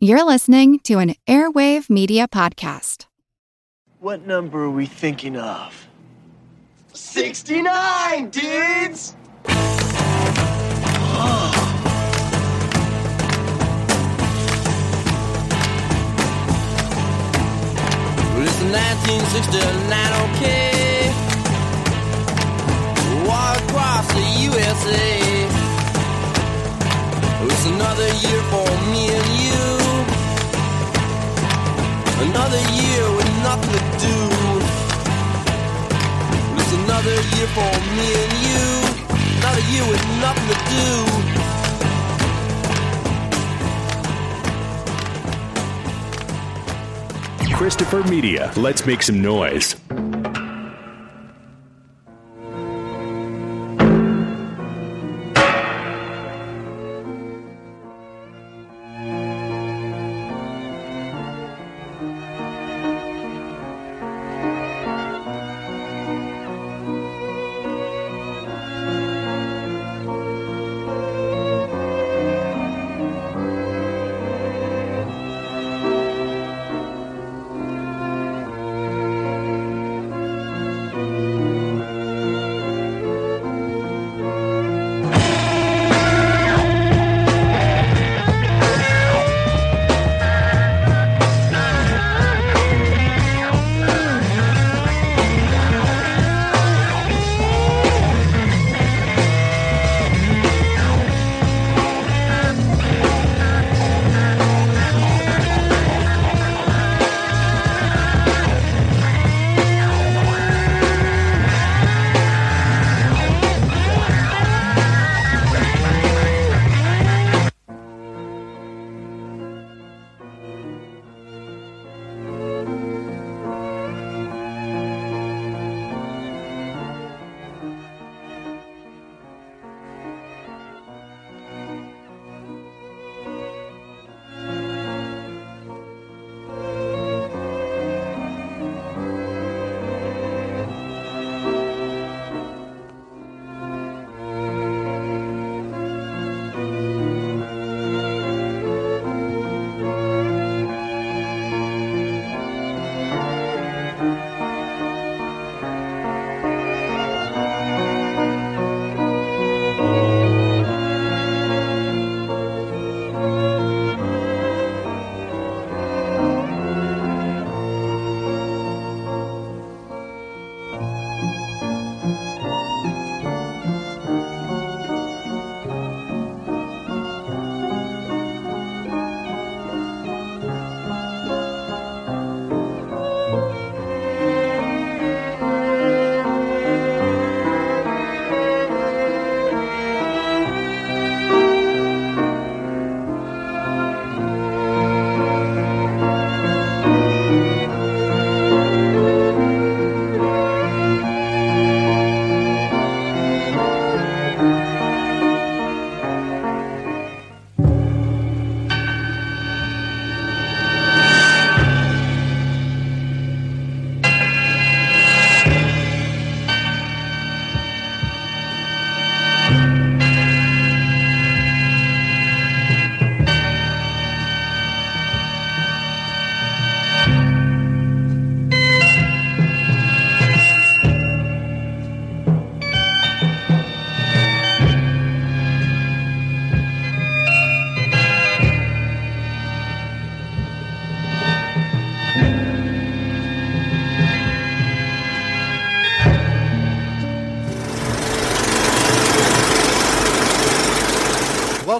You're listening to an Airwave Media Podcast. What number are we thinking of? 69, dudes! Well, it's 1969, okay. Walk across the USA. It's another year for me and you. Another year with nothing to do. It's another year for me and you. Another year with nothing to do. Christopher Media. Let's make some noise.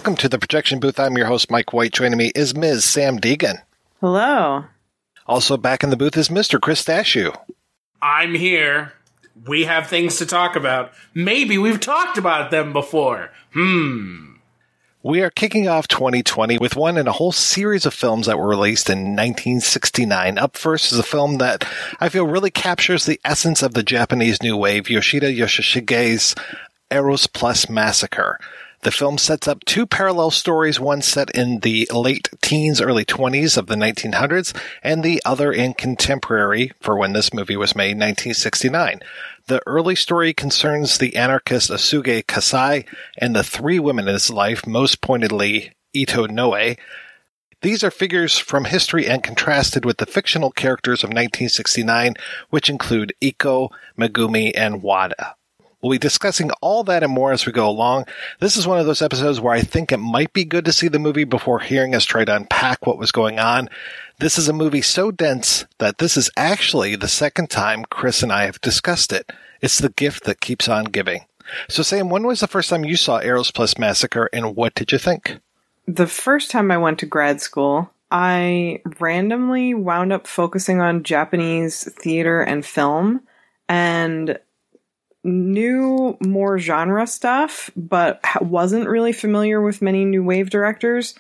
Welcome to the projection booth. I'm your host, Mike White. Joining me is Ms. Samm Deighan. Hello. Also back in the booth is Mr. Chris Stachiw. I'm here. We have things to talk about. Maybe we've talked about them before. Hmm. We are kicking off 2020 with one in a whole series of films that were released in 1969. Up first is a film that I feel really captures the essence of the Japanese New Wave, Yoshida Yoshishige's Eros Plus Massacre. The film sets up two parallel stories, one set in the late teens, early 20s of the 1900s, and the other in contemporary, for when this movie was made, 1969. The early story concerns the anarchist Asuge Kasai and the three women in his life, most pointedly Ito Noe. These are figures from history and contrasted with the fictional characters of 1969, which include Iko, Megumi, and Wada. We'll be discussing all that and more as we go along. This is one of those episodes where I think it might be good to see the movie before hearing us try to unpack what was going on. This is a movie so dense that this is actually the second time Chris and I have discussed it. It's the gift that keeps on giving. So, Sam, when was the first time you saw Eros Plus Massacre and what did you think? The first time I went to grad school, I randomly wound up focusing on Japanese theater and film and knew more genre stuff, but wasn't really familiar with many new wave directors.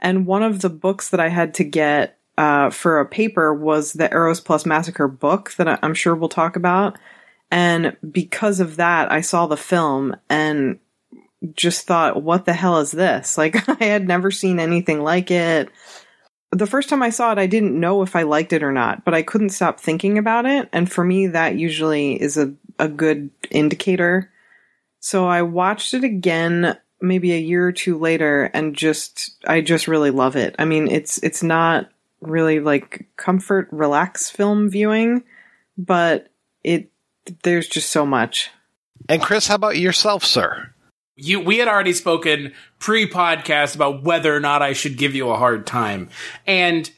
And one of the books that I had to get uh, for a paper was the Eros Plus Massacre book that I'm sure we'll talk about. And because of that, I saw the film and just thought, what the hell is this? Like, I had never seen anything like it. The first time I saw it, I didn't know if I liked it or not, but I couldn't stop thinking about it. And for me, that usually is a a good indicator. So I watched it again maybe a year or two later and just I just really love it. I mean, it's it's not really like comfort relax film viewing, but it there's just so much. And Chris, how about yourself, sir? You we had already spoken pre-podcast about whether or not I should give you a hard time. And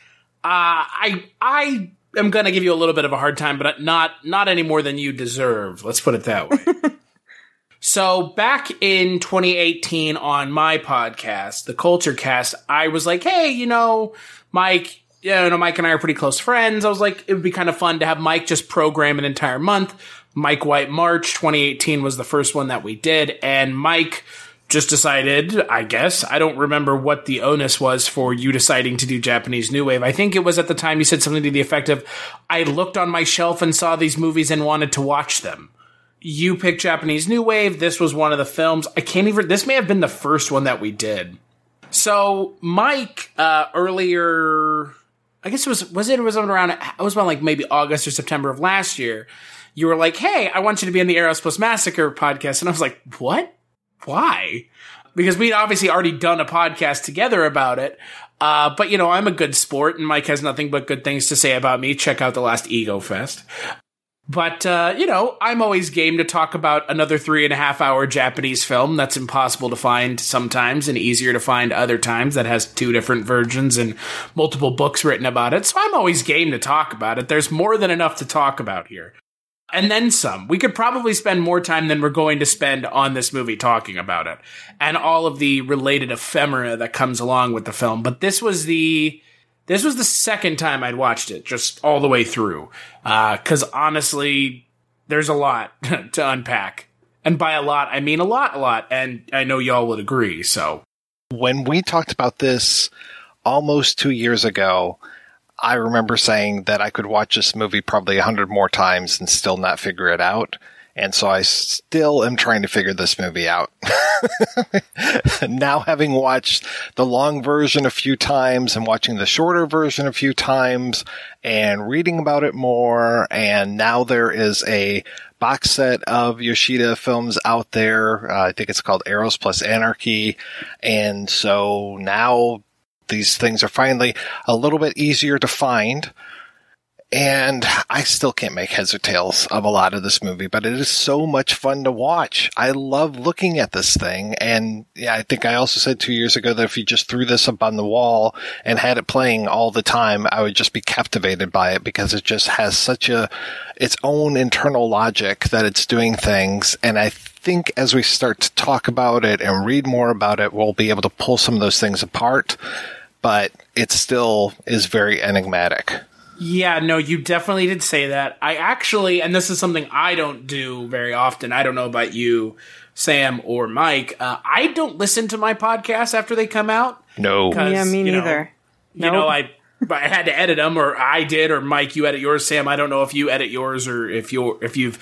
uh, I I am going to give you a little bit of a hard time, but not not any more than you deserve. Let's put it that way. so back in 2018 on my podcast, the Culture Cast, I was like, hey, you know, Mike, you know, Mike and I are pretty close friends. I was like, it would be kind of fun to have Mike just program an entire month. Mike White March 2018 was the first one that we did, and Mike just decided, I guess, I don't remember what the onus was for you deciding to do Japanese New Wave. I think it was at the time you said something to the effect of, I looked on my shelf and saw these movies and wanted to watch them. You picked Japanese New Wave. This was one of the films. I can't even, this may have been the first one that we did. So, Mike, uh, earlier, I guess it was, was it, it was around, it was about like maybe August or September of last year. You were like, hey, I want you to be in the Eros Plus Massacre podcast. And I was like, what? Why? Because we'd obviously already done a podcast together about it. Uh, but you know, I'm a good sport and Mike has nothing but good things to say about me. Check out the last Ego Fest. But, uh, you know, I'm always game to talk about another three and a half hour Japanese film that's impossible to find sometimes and easier to find other times that has two different versions and multiple books written about it. So I'm always game to talk about it. There's more than enough to talk about here and then some. We could probably spend more time than we're going to spend on this movie talking about it and all of the related ephemera that comes along with the film. But this was the this was the second time I'd watched it, just all the way through. Because uh, honestly, there's a lot to unpack, and by a lot I mean a lot, a lot. And I know y'all would agree. So when we talked about this almost two years ago, I remember saying that I could watch this movie probably a hundred more times and still not figure it out. And so I still am trying to figure this movie out. now having watched the long version a few times and watching the shorter version a few times and reading about it more. And now there is a box set of Yoshida films out there. Uh, I think it's called Arrows plus Anarchy. And so now these things are finally a little bit easier to find. And I still can't make heads or tails of a lot of this movie, but it is so much fun to watch. I love looking at this thing. And yeah, I think I also said two years ago that if you just threw this up on the wall and had it playing all the time, I would just be captivated by it because it just has such a, its own internal logic that it's doing things. And I think as we start to talk about it and read more about it, we'll be able to pull some of those things apart but it still is very enigmatic. Yeah, no, you definitely did say that. I actually, and this is something I don't do very often. I don't know about you, Sam or Mike. Uh, I don't listen to my podcasts after they come out. No, yeah, me you neither. Know, you know, I I had to edit them, or I did, or Mike, you edit yours. Sam, I don't know if you edit yours or if you're if you've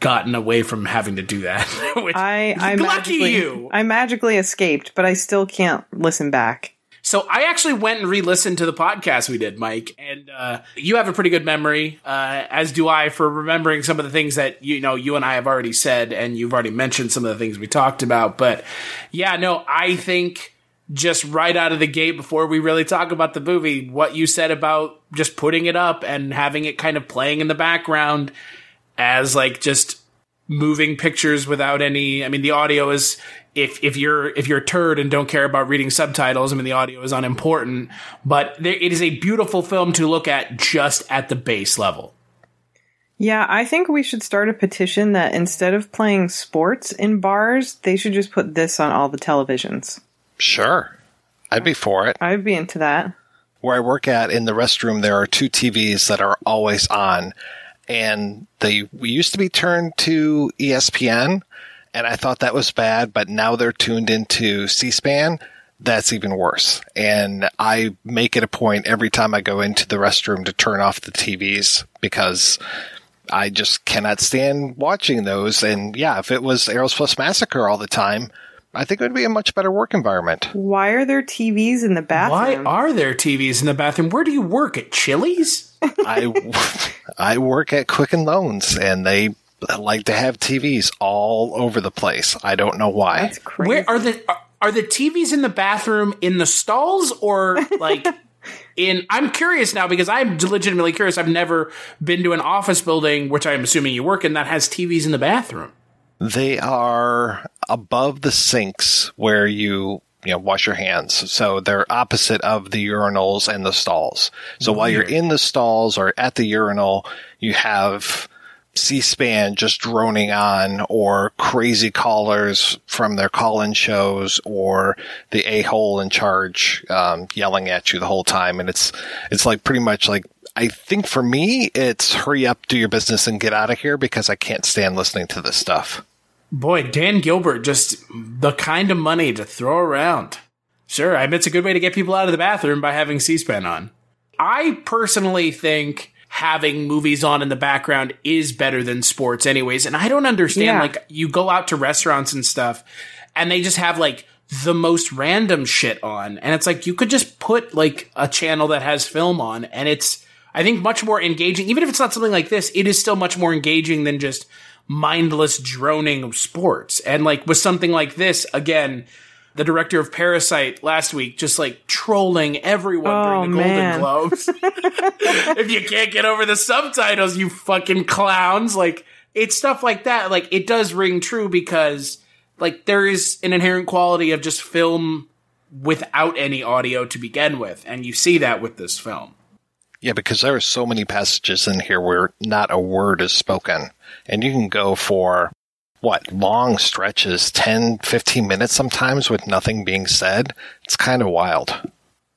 gotten away from having to do that. Which, I I magically, you. I magically escaped, but I still can't listen back. So I actually went and re-listened to the podcast we did, Mike, and uh, you have a pretty good memory, uh, as do I, for remembering some of the things that you know you and I have already said, and you've already mentioned some of the things we talked about. But yeah, no, I think just right out of the gate before we really talk about the movie, what you said about just putting it up and having it kind of playing in the background as like just moving pictures without any I mean the audio is if if you're if you're a turd and don't care about reading subtitles, I mean the audio is unimportant, but there, it is a beautiful film to look at just at the base level. Yeah, I think we should start a petition that instead of playing sports in bars, they should just put this on all the televisions. Sure. I'd be for it. I'd be into that. Where I work at in the restroom, there are two TVs that are always on. And they we used to be turned to ESPN, and I thought that was bad, but now they're tuned into C SPAN. That's even worse. And I make it a point every time I go into the restroom to turn off the TVs because I just cannot stand watching those. And yeah, if it was Eros Plus Massacre all the time, I think it would be a much better work environment. Why are there TVs in the bathroom? Why are there TVs in the bathroom? Where do you work at Chili's? I I work at Quicken Loans, and they like to have TVs all over the place. I don't know why. That's crazy. Where are the are, are the TVs in the bathroom in the stalls or like in I'm curious now because I'm legitimately curious. I've never been to an office building, which I'm assuming you work in, that has TVs in the bathroom. They are above the sinks where you you know wash your hands. So they're opposite of the urinals and the stalls. So while you're in the stalls or at the urinal, you have C-SPAN just droning on or crazy callers from their call-in shows or the a-hole in charge um, yelling at you the whole time. And it's, it's like pretty much like, I think for me, it's hurry up, do your business and get out of here because I can't stand listening to this stuff. Boy, Dan Gilbert, just the kind of money to throw around. Sure, I mean, it's a good way to get people out of the bathroom by having C SPAN on. I personally think having movies on in the background is better than sports, anyways. And I don't understand, Yeah. like, you go out to restaurants and stuff, and they just have, like, the most random shit on. And it's like, you could just put, like, a channel that has film on, and it's, I think, much more engaging. Even if it's not something like this, it is still much more engaging than just mindless droning of sports. And like with something like this, again, the director of Parasite last week just like trolling everyone Oh, during the man. Golden Globes. if you can't get over the subtitles, you fucking clowns. Like it's stuff like that. Like it does ring true because like there is an inherent quality of just film without any audio to begin with. And you see that with this film. Yeah, because there are so many passages in here where not a word is spoken. And you can go for, what, long stretches, 10, 15 minutes sometimes with nothing being said. It's kind of wild.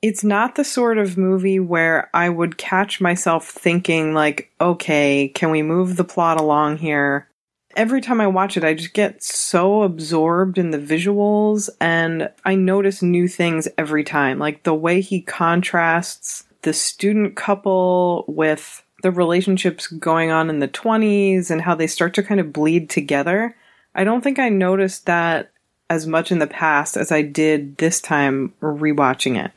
it's not the sort of movie where I would catch myself thinking like, okay, can we move the plot along here? Every time I watch it, I just get so absorbed in the visuals and I notice new things every time. Like the way he contrasts the student couple with the relationships going on in the 20s and how they start to kind of bleed together. I don't think I noticed that as much in the past as I did this time rewatching it.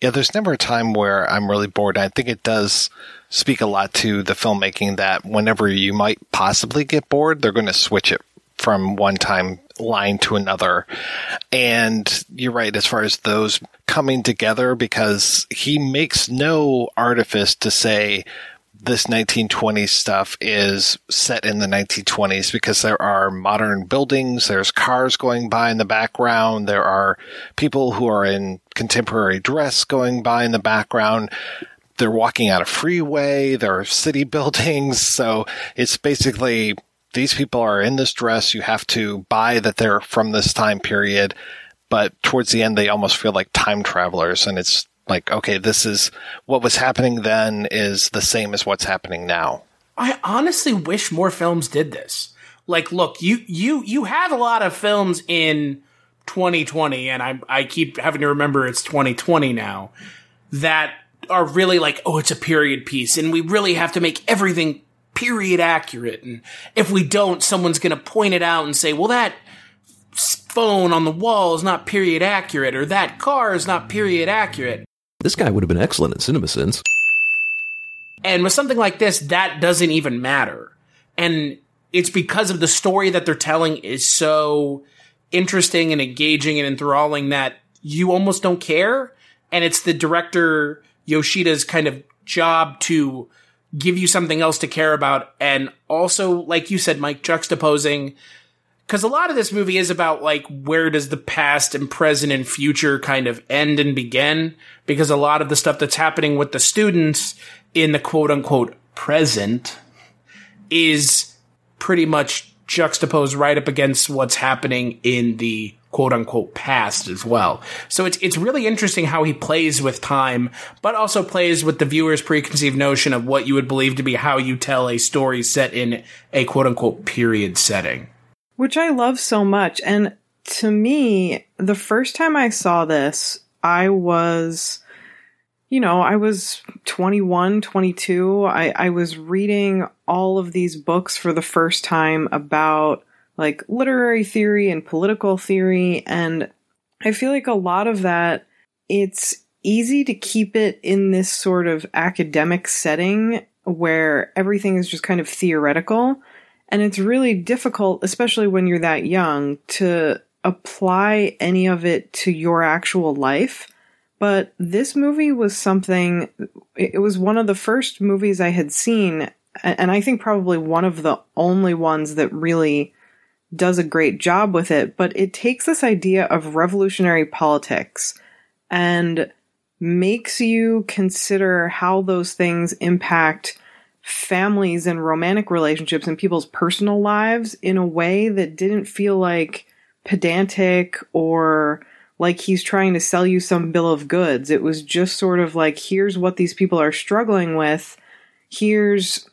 Yeah, there's never a time where I'm really bored. I think it does speak a lot to the filmmaking that whenever you might possibly get bored, they're going to switch it from one time line to another. And you're right, as far as those coming together, because he makes no artifice to say this 1920s stuff is set in the 1920s because there are modern buildings, there's cars going by in the background, there are people who are in contemporary dress going by in the background. They're walking on a freeway, there are city buildings, so it's basically these people are in this dress, you have to buy that they're from this time period, but towards the end they almost feel like time travelers and it's like okay this is what was happening then is the same as what's happening now I honestly wish more films did this. Like, look, you you you have a lot of films in 2020, and I I keep having to remember it's 2020 now that are really like, oh, it's a period piece, and we really have to make everything period accurate. And if we don't, someone's going to point it out and say, well, that phone on the wall is not period accurate, or that car is not period accurate. This guy would have been excellent in CinemaSins. And with something like this, that doesn't even matter. And it's because of the story that they're telling is so interesting and engaging and enthralling that you almost don't care. And it's the director Yoshida's kind of job to give you something else to care about. And also, like you said, Mike, juxtaposing because a lot of this movie is about like where does the past and present and future kind of end and begin because a lot of the stuff that's happening with the students in the quote unquote present is pretty much juxtaposed right up against what's happening in the quote unquote past as well. So it's it's really interesting how he plays with time, but also plays with the viewer's preconceived notion of what you would believe to be how you tell a story set in a quote unquote period setting which I love so much. And to me, the first time I saw this, I was, you know, I was 21, 22. I, I was reading all of these books for the first time about like literary theory and political theory. And I feel like a lot of that, it's easy to keep it in this sort of academic setting where everything is just kind of theoretical. And it's really difficult, especially when you're that young, to apply any of it to your actual life. But this movie was something, it was one of the first movies I had seen, and I think probably one of the only ones that really does a great job with it. But it takes this idea of revolutionary politics and makes you consider how those things impact families and romantic relationships and people's personal lives in a way that didn't feel like pedantic or like he's trying to sell you some bill of goods. It was just sort of like, here's what these people are struggling with. Here's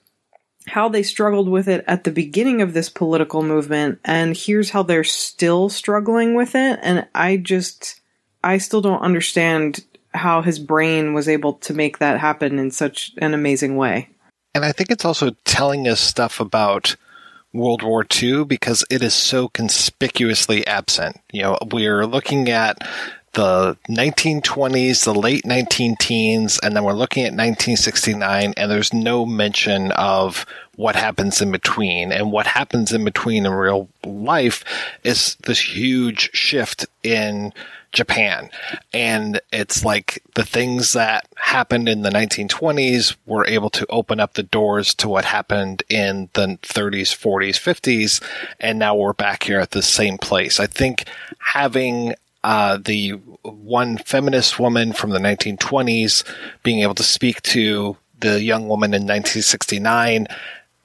how they struggled with it at the beginning of this political movement. And here's how they're still struggling with it. And I just, I still don't understand how his brain was able to make that happen in such an amazing way. And I think it's also telling us stuff about World War II because it is so conspicuously absent. You know, we're looking at the 1920s, the late 19 teens, and then we're looking at 1969, and there's no mention of what happens in between. And what happens in between in real life is this huge shift in Japan. And it's like the things that happened in the 1920s were able to open up the doors to what happened in the 30s, 40s, 50s. And now we're back here at the same place. I think having uh, the one feminist woman from the 1920s being able to speak to the young woman in 1969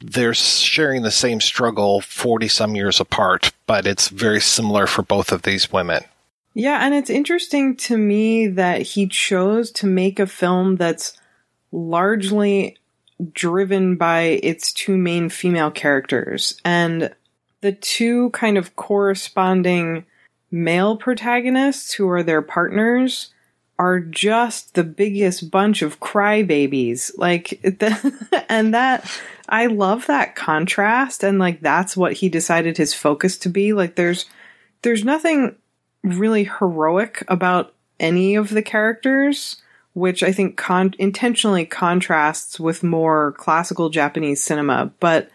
they're sharing the same struggle 40 some years apart, but it's very similar for both of these women. Yeah, and it's interesting to me that he chose to make a film that's largely driven by its two main female characters. And the two kind of corresponding male protagonists who are their partners are just the biggest bunch of crybabies. Like, the, and that, I love that contrast. And like, that's what he decided his focus to be. Like, there's, there's nothing really heroic about any of the characters, which I think con- intentionally contrasts with more classical Japanese cinema. But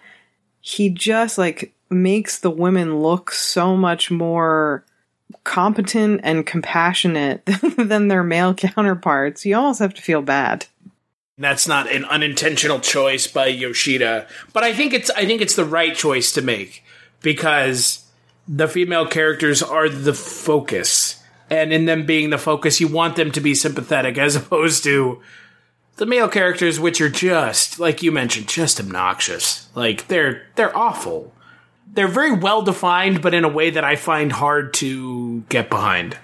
he just like makes the women look so much more competent and compassionate than their male counterparts. You almost have to feel bad. That's not an unintentional choice by Yoshida, but I think it's I think it's the right choice to make because the female characters are the focus. And in them being the focus, you want them to be sympathetic as opposed to the male characters, which are just, like you mentioned, just obnoxious. Like they're they're awful. They're very well defined, but in a way that I find hard to get behind.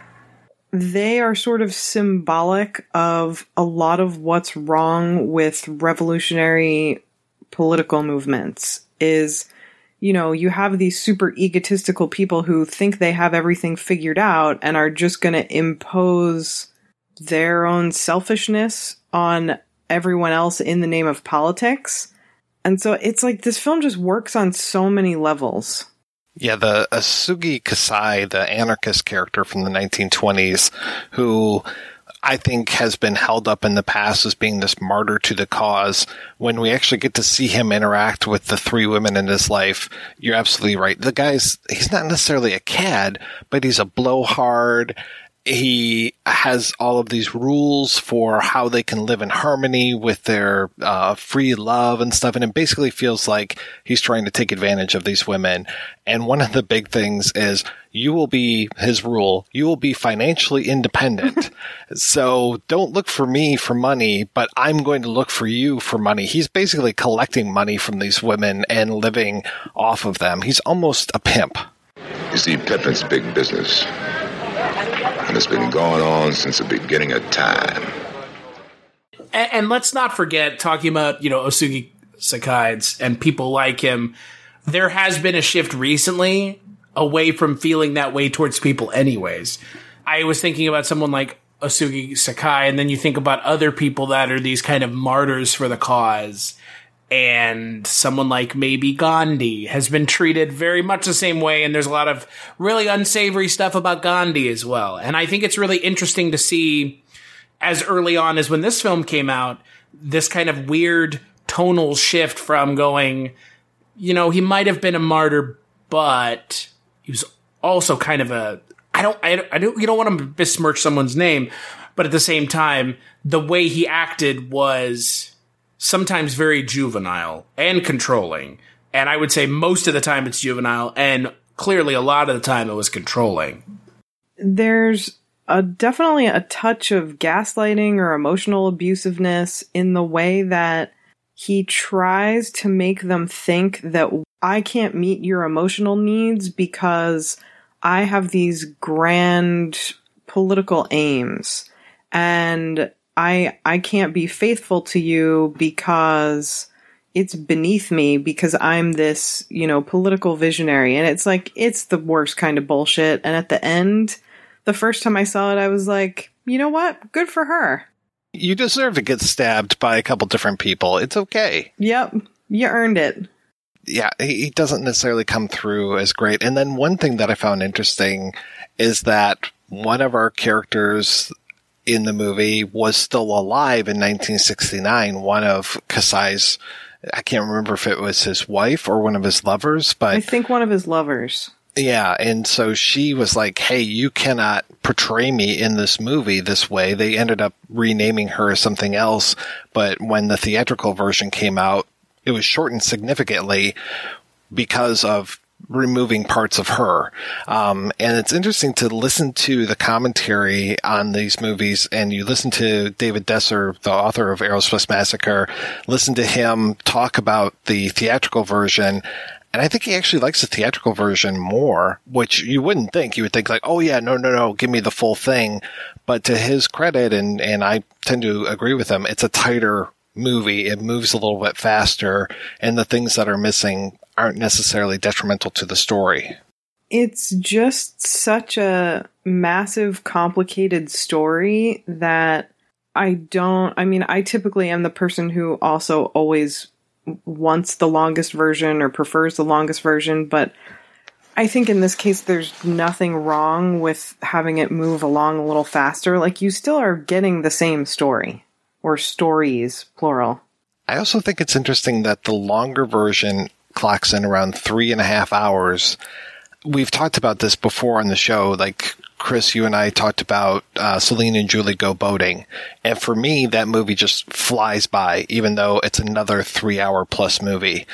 They are sort of symbolic of a lot of what's wrong with revolutionary political movements is you know, you have these super egotistical people who think they have everything figured out and are just going to impose their own selfishness on everyone else in the name of politics. And so it's like this film just works on so many levels. Yeah, the Asugi Kasai, the anarchist character from the 1920s, who I think has been held up in the past as being this martyr to the cause. When we actually get to see him interact with the three women in his life, you're absolutely right. The guy's, he's not necessarily a cad, but he's a blowhard he has all of these rules for how they can live in harmony with their uh, free love and stuff. And it basically feels like he's trying to take advantage of these women. And one of the big things is you will be his rule. You will be financially independent. so don't look for me for money, but I'm going to look for you for money. He's basically collecting money from these women and living off of them. He's almost a pimp. You see, pimping's big business. And it's been going on since the beginning of time. And, and let's not forget, talking about, you know, Osugi Sakai's and people like him, there has been a shift recently away from feeling that way towards people anyways. I was thinking about someone like Osugi Sakai, and then you think about other people that are these kind of martyrs for the cause. And someone like maybe Gandhi has been treated very much the same way. And there's a lot of really unsavory stuff about Gandhi as well. And I think it's really interesting to see as early on as when this film came out, this kind of weird tonal shift from going, you know, he might have been a martyr, but he was also kind of a I don't I, I don't you don't want to besmirch someone's name, but at the same time, the way he acted was sometimes very juvenile and controlling. And I would say most of the time it's juvenile and clearly a lot of the time it was controlling. There's a definitely a touch of gaslighting or emotional abusiveness in the way that he tries to make them think that I can't meet your emotional needs because I have these grand political aims and I I can't be faithful to you because it's beneath me because I'm this, you know, political visionary and it's like it's the worst kind of bullshit and at the end the first time I saw it I was like, "You know what? Good for her." You deserve to get stabbed by a couple different people. It's okay. Yep. You earned it yeah, he doesn't necessarily come through as great. And then one thing that I found interesting is that one of our characters in the movie was still alive in 1969. One of Kasai's, I can't remember if it was his wife or one of his lovers, but I think one of his lovers. Yeah, and so she was like, "Hey, you cannot portray me in this movie this way." They ended up renaming her something else, but when the theatrical version came out, it was shortened significantly because of removing parts of her. Um, and it's interesting to listen to the commentary on these movies and you listen to David Desser, the author of Eros Plus Massacre, listen to him talk about the theatrical version. And I think he actually likes the theatrical version more, which you wouldn't think. You would think like, oh yeah, no, no, no, give me the full thing. But to his credit, and, and I tend to agree with him, it's a tighter movie. It moves a little bit faster, and the things that are missing aren't necessarily detrimental to the story. It's just such a massive, complicated story that I don't. I mean, I typically am the person who also always wants the longest version or prefers the longest version, but I think in this case, there's nothing wrong with having it move along a little faster. Like, you still are getting the same story or stories, plural. I also think it's interesting that the longer version clocks in around three and a half hours. We've talked about this before on the show. Like Chris, you and I talked about uh, Celine and Julie go boating, and for me, that movie just flies by, even though it's another three-hour plus movie.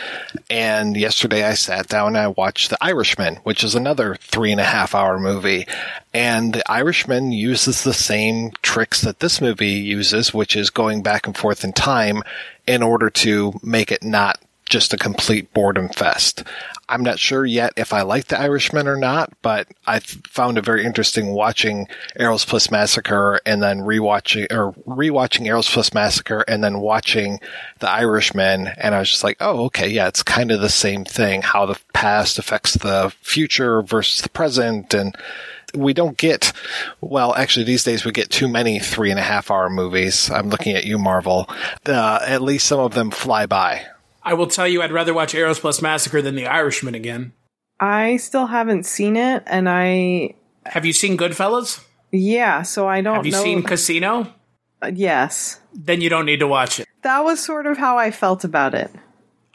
And yesterday, I sat down and I watched The Irishman, which is another three and a half hour movie. And The Irishman uses the same tricks that this movie uses, which is going back and forth in time in order to make it not just a complete boredom fest. I'm not sure yet if I like The Irishman or not, but I found it very interesting watching Eros Plus Massacre and then rewatching or rewatching Eros Plus Massacre and then watching The Irishman. And I was just like, oh, okay, yeah, it's kind of the same thing. How the past affects the future versus the present. And we don't get, well, actually these days we get too many three and a half hour movies. I'm looking at you, Marvel. Uh, at least some of them fly by. I will tell you, I'd rather watch Eros Plus Massacre than The Irishman again. I still haven't seen it, and I have you seen Goodfellas? Yeah, so I don't. Have you know. seen Casino? Uh, yes. Then you don't need to watch it. That was sort of how I felt about it.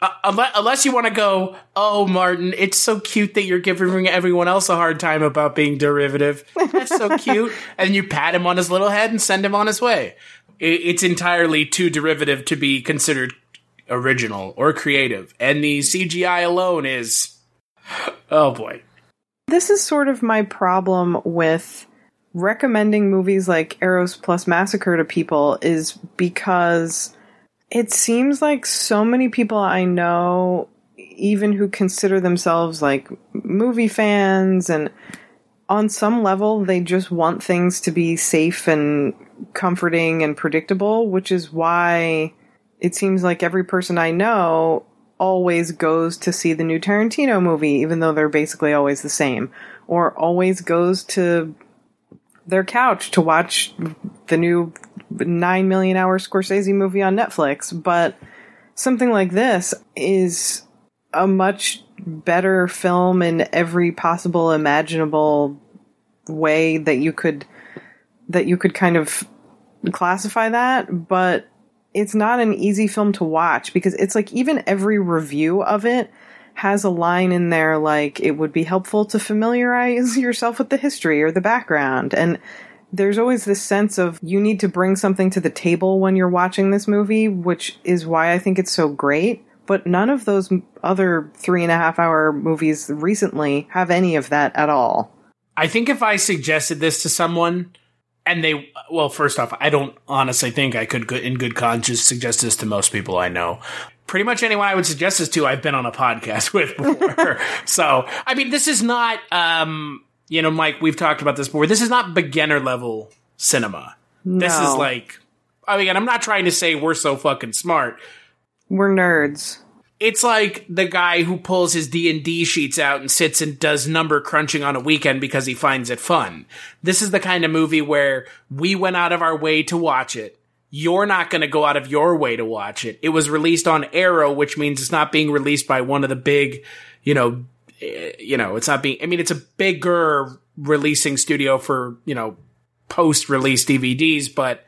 Uh, unless, unless you want to go, oh, Martin, it's so cute that you're giving everyone else a hard time about being derivative. That's so cute. And you pat him on his little head and send him on his way. It, it's entirely too derivative to be considered original or creative. And the CGI alone is, oh boy. This is sort of my problem with recommending movies like Eros plus Massacre to people is because it seems like so many people I know, even who consider themselves like movie fans, and on some level, they just want things to be safe and comforting and predictable, which is why it seems like every person I know always goes to see the new Tarantino movie, even though they're basically always the same, or always goes to their couch to watch the new 9 million hour Scorsese movie on Netflix. But something like this is a much better film in every possible imaginable way that you could that you could kind of classify that but it's not an easy film to watch because it's like even every review of it has a line in there like it would be helpful to familiarize yourself with the history or the background. And there's always this sense of you need to bring something to the table when you're watching this movie which is why i think it's so great. But none of those other three and a half hour movies recently have any of that at all. I think if i suggested this to someone and they well first off i don't honestly think i could in good conscience suggest this to most people i know. Pretty much anyone i would suggest this to i've been on a podcast with before. So i mean this is not um you know mike we've talked about this before. This is not beginner level cinema. This is like i mean i'm not trying to say we're so fucking smart. We're nerds it's like the guy who pulls his D&D sheets out and sits and does number crunching on a weekend because he finds it fun. This is the kind of movie where we went out of our way to watch it. You're not going to go out of your way to watch it. It was released on Arrow, which means it's not being released by one of the big, you know, eh, you know, it's not being I mean it's a bigger releasing studio for, you know, post-release DVDs, but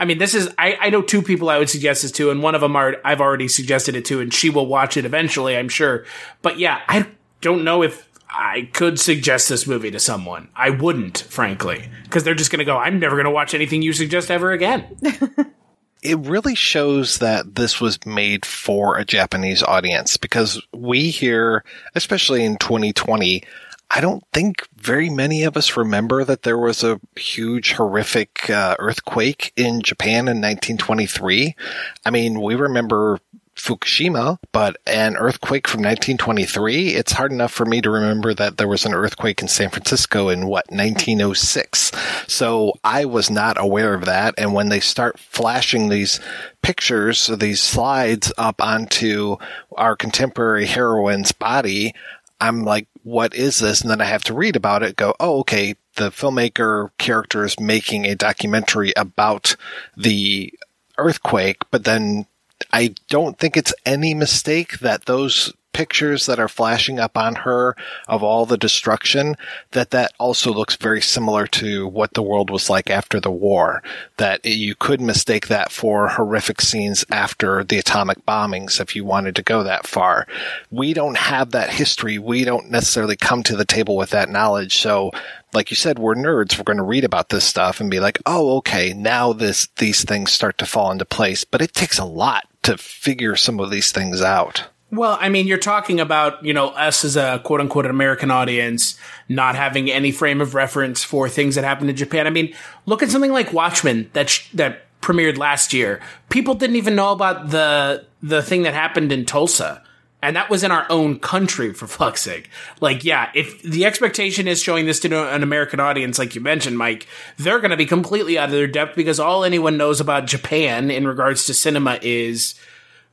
I mean, this is, I, I know two people I would suggest this to, and one of them are, I've already suggested it to, and she will watch it eventually, I'm sure. But yeah, I don't know if I could suggest this movie to someone. I wouldn't, frankly, because they're just going to go, I'm never going to watch anything you suggest ever again. it really shows that this was made for a Japanese audience because we here, especially in 2020, I don't think very many of us remember that there was a huge, horrific uh, earthquake in Japan in 1923. I mean, we remember Fukushima, but an earthquake from 1923, it's hard enough for me to remember that there was an earthquake in San Francisco in what, 1906. So I was not aware of that. And when they start flashing these pictures, these slides up onto our contemporary heroine's body, I'm like, what is this? And then I have to read about it, go, oh, okay, the filmmaker character is making a documentary about the earthquake, but then I don't think it's any mistake that those pictures that are flashing up on her of all the destruction that that also looks very similar to what the world was like after the war that you could mistake that for horrific scenes after the atomic bombings if you wanted to go that far we don't have that history we don't necessarily come to the table with that knowledge so like you said, we're nerds. We're going to read about this stuff and be like, oh, okay, now this, these things start to fall into place. But it takes a lot to figure some of these things out. Well, I mean, you're talking about, you know, us as a quote unquote American audience not having any frame of reference for things that happened in Japan. I mean, look at something like Watchmen that, sh- that premiered last year. People didn't even know about the, the thing that happened in Tulsa. And that was in our own country, for fuck's sake. Like, yeah, if the expectation is showing this to an American audience, like you mentioned, Mike, they're going to be completely out of their depth because all anyone knows about Japan in regards to cinema is,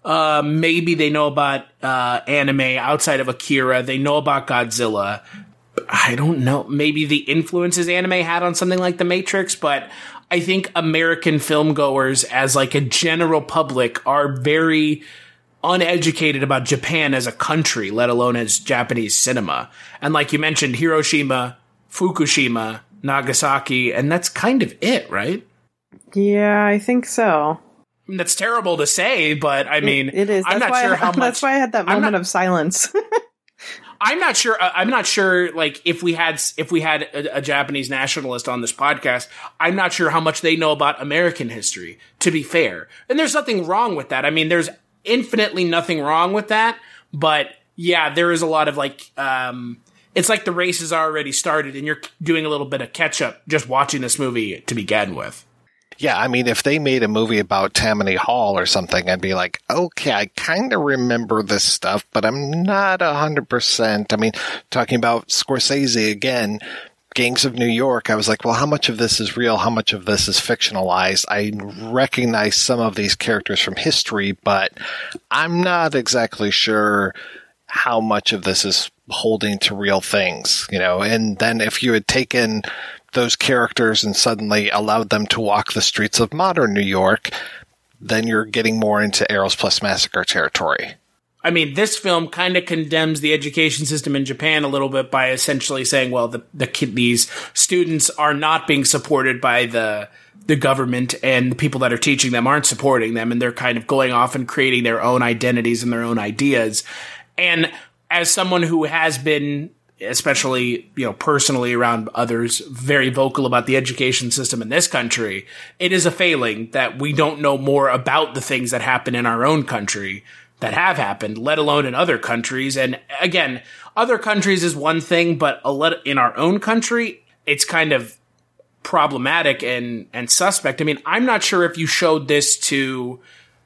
uh, maybe they know about, uh, anime outside of Akira. They know about Godzilla. I don't know. Maybe the influences anime had on something like The Matrix, but I think American film goers as like a general public are very, uneducated about Japan as a country, let alone as Japanese cinema. And like you mentioned, Hiroshima, Fukushima, Nagasaki, and that's kind of it, right? Yeah, I think so. That's terrible to say, but I mean, it is. I'm That's not sure I, how much. That's why I had that moment not- of silence. I'm not sure. uh, I'm not sure. Like, if we had if we had a, a Japanese nationalist on this podcast, I'm not sure how much they know about American history. To be fair, and there's nothing wrong with that. I mean, there's infinitely nothing wrong with that. But yeah, there is a lot of like. um it's like the race has already started, and you're doing a little bit of catch up just watching this movie to begin with. Yeah, I mean, if they made a movie about Tammany Hall or something, I'd be like, okay, I kind of remember this stuff, but I'm not a hundred percent. I mean, talking about Scorsese again, Gangs of New York, I was like, well, how much of this is real? How much of this is fictionalized? I recognize some of these characters from history, but I'm not exactly sure how much of this is holding to real things, you know? And then if you had taken those characters and suddenly allowed them to walk the streets of modern New York, then you're getting more into Eros Plus Massacre territory. I mean, this film kind of condemns the education system in Japan a little bit by essentially saying, well, the, the kid, these students are not being supported by the the government and the people that are teaching them aren't supporting them and they're kind of going off and creating their own identities and their own ideas. And as someone who has been especially you know personally around others very vocal about the education system in this country it is a failing that we don't know more about the things that happen in our own country that have happened let alone in other countries. And again other countries is one thing but in our own country it's kind of problematic and and suspect. I mean i'm not sure if you showed this to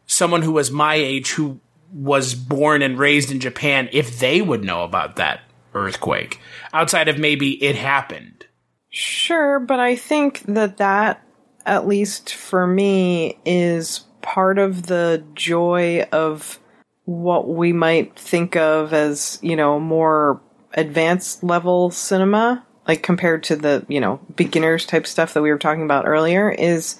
someone who was my age who was born and raised in Japan if they would know about that earthquake outside of maybe it happened. Sure, but I think that that, at least for me, is part of the joy of what we might think of as, you know, more advanced level cinema, like compared to the, you know, beginners type stuff that we were talking about earlier, is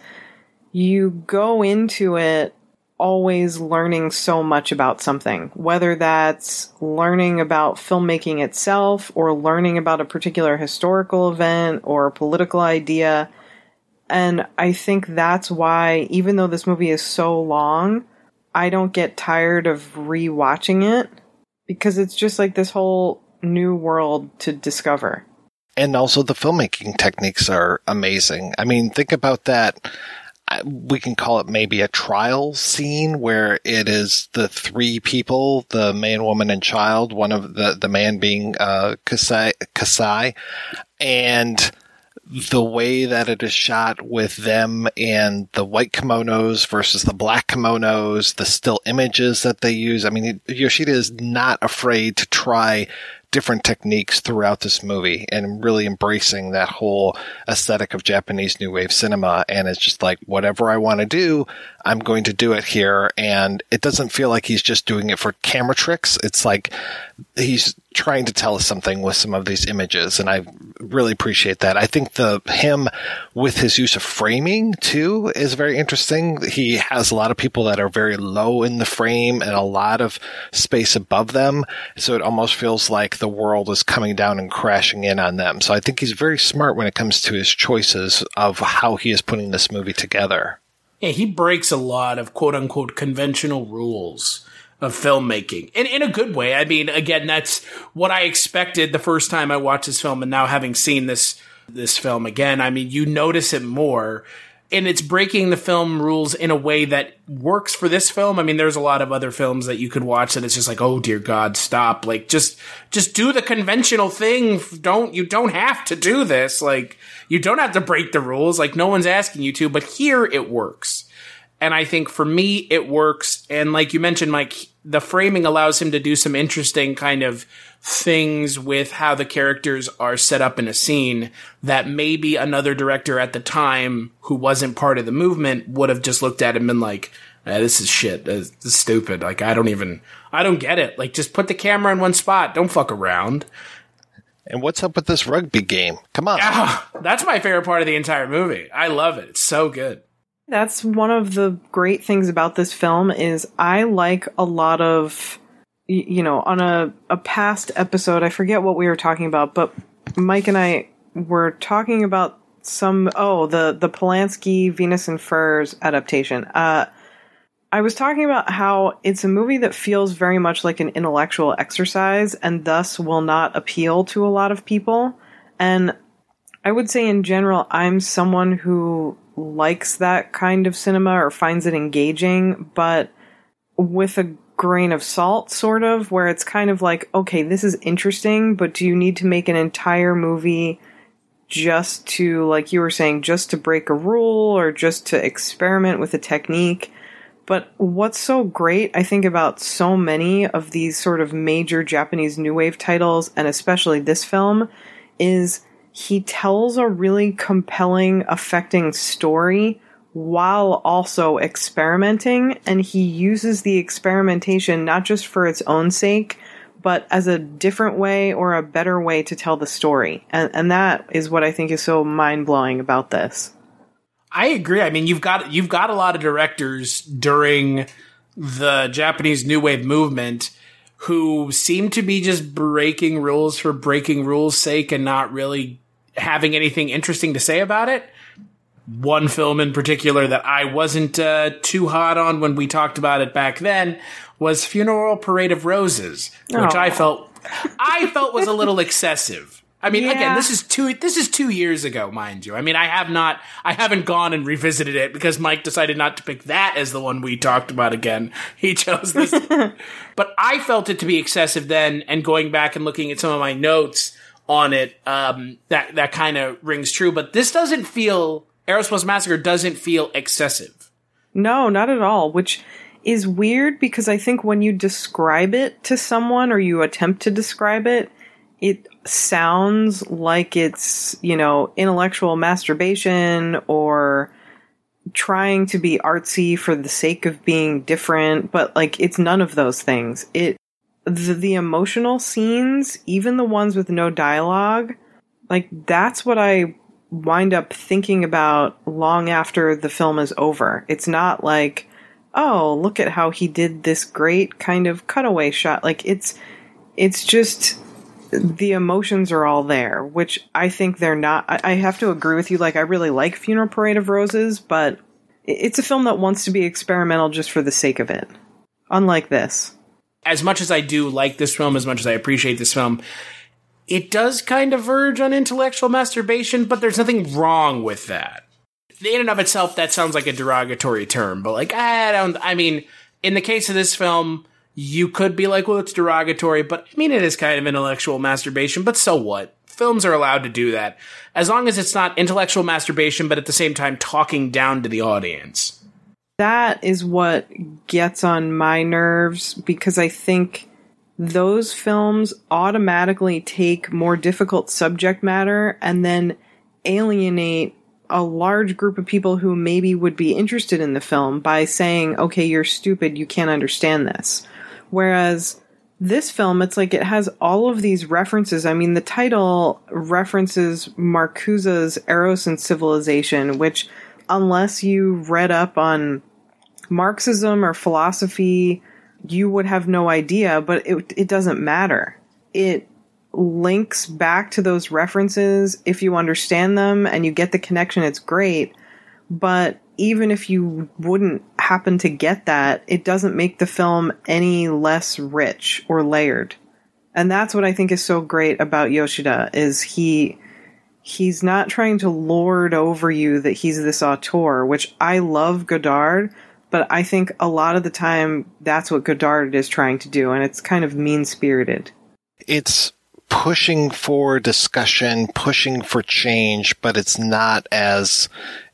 you go into it always learning so much about something, whether that's learning about filmmaking itself or learning about a particular historical event or political idea. And I think that's why, even though this movie is so long, I don't get tired of rewatching it because it's just like this whole new world to discover. And also the filmmaking techniques are amazing. I mean, think about that we can call it maybe a trial scene where it is the three people, the man, woman, and child, one of the, the man being, uh, Kasai, Kasai, and the way that it is shot with them and the white kimonos versus the black kimonos, the still images that they use. I mean, Yoshida is not afraid to try different techniques throughout this movie and really embracing that whole aesthetic of Japanese new wave cinema. And it's just like, whatever I want to do, I'm going to do it here. And it doesn't feel like he's just doing it for camera tricks. It's like he's trying to tell us something with some of these images. And I really appreciate that. I think the him with his use of framing too is very interesting. He has a lot of people that are very low in the frame and a lot of space above them. So it almost feels like the world is coming down and crashing in on them. So I think he's very smart when it comes to his choices of how he is putting this movie together. Yeah, he breaks a lot of quote unquote conventional rules of filmmaking and in a good way. I mean, again, that's what I expected the first time I watched this film. And now having seen this, this film again, I mean, you notice it more and it's breaking the film rules in a way that works for this film. I mean, there's a lot of other films that you could watch that it's just like, oh dear God, stop. Like, just, just do the conventional thing. Don't, you don't have to do this. Like, you don't have to break the rules. Like, no one's asking you to, but here it works. And I think for me, it works. And like you mentioned, Mike, the framing allows him to do some interesting kind of things with how the characters are set up in a scene that maybe another director at the time who wasn't part of the movement would have just looked at him and been like, eh, this is shit. This is stupid. Like, I don't even, I don't get it. Like, just put the camera in one spot. Don't fuck around. And what's up with this rugby game? Come on. Ah, that's my favorite part of the entire movie. I love it. It's so good. That's one of the great things about this film is I like a lot of you know, on a, a past episode, I forget what we were talking about, but Mike and I were talking about some oh, the the Polanski Venus in Furs adaptation. Uh I was talking about how it's a movie that feels very much like an intellectual exercise and thus will not appeal to a lot of people. And I would say in general, I'm someone who likes that kind of cinema or finds it engaging, but with a grain of salt, sort of, where it's kind of like, okay, this is interesting, but do you need to make an entire movie just to, like you were saying, just to break a rule or just to experiment with a technique? But what's so great, I think, about so many of these sort of major Japanese New Wave titles, and especially this film, is he tells a really compelling, affecting story while also experimenting. And he uses the experimentation not just for its own sake, but as a different way or a better way to tell the story. And, and that is what I think is so mind blowing about this. I agree. I mean, you've got you've got a lot of directors during the Japanese New Wave movement who seem to be just breaking rules for breaking rules' sake and not really having anything interesting to say about it. One film in particular that I wasn't uh, too hot on when we talked about it back then was Funeral Parade of Roses, which Aw. I felt I felt was a little excessive. I mean, again, this is two this is two years ago, mind you. I mean, I have not I haven't gone and revisited it because Mike decided not to pick that as the one we talked about again. He chose this, but I felt it to be excessive then. And going back and looking at some of my notes on it, um, that that kind of rings true. But this doesn't feel Eros Plus Massacre doesn't feel excessive. No, not at all, which is weird because I think when you describe it to someone or you attempt to describe it, it sounds like it's, you know, intellectual masturbation or trying to be artsy for the sake of being different, but like it's none of those things. It the, the emotional scenes, even the ones with no dialogue, like that's what I wind up thinking about long after the film is over. It's not like, oh, look at how he did this great kind of cutaway shot. Like it's it's just the emotions are all there, which I think they're not. I, I have to agree with you. Like I really like Funeral Parade of Roses, but it's a film that wants to be experimental just for the sake of it. Unlike this. As much as I do like this film, as much as I appreciate this film, it does kind of verge on intellectual masturbation, but there's nothing wrong with that. In and of itself, that sounds like a derogatory term, but like, I don't, I mean, in the case of this film, you could be like, well, it's derogatory, but I mean, it is kind of intellectual masturbation, but so what? Films are allowed to do that. As long as it's not intellectual masturbation, but at the same time talking down to the audience. That is what gets on my nerves because I think those films automatically take more difficult subject matter and then alienate a large group of people who maybe would be interested in the film by saying, okay, you're stupid, you can't understand this. Whereas this film, it's like it has all of these references. I mean, the title references Marcuse's Eros and Civilization, which, unless you read up on Marxism or philosophy, you would have no idea, but it, it doesn't matter. It links back to those references. If you understand them and you get the connection, it's great. But even if you wouldn't happen to get that, it doesn't make the film any less rich or layered. And that's what I think is so great about Yoshida is he he's not trying to lord over you that he's this auteur, which I love Godard, but I think a lot of the time that's what Godard is trying to do, and it's kind of mean spirited. It's pushing for discussion, pushing for change, but it's not as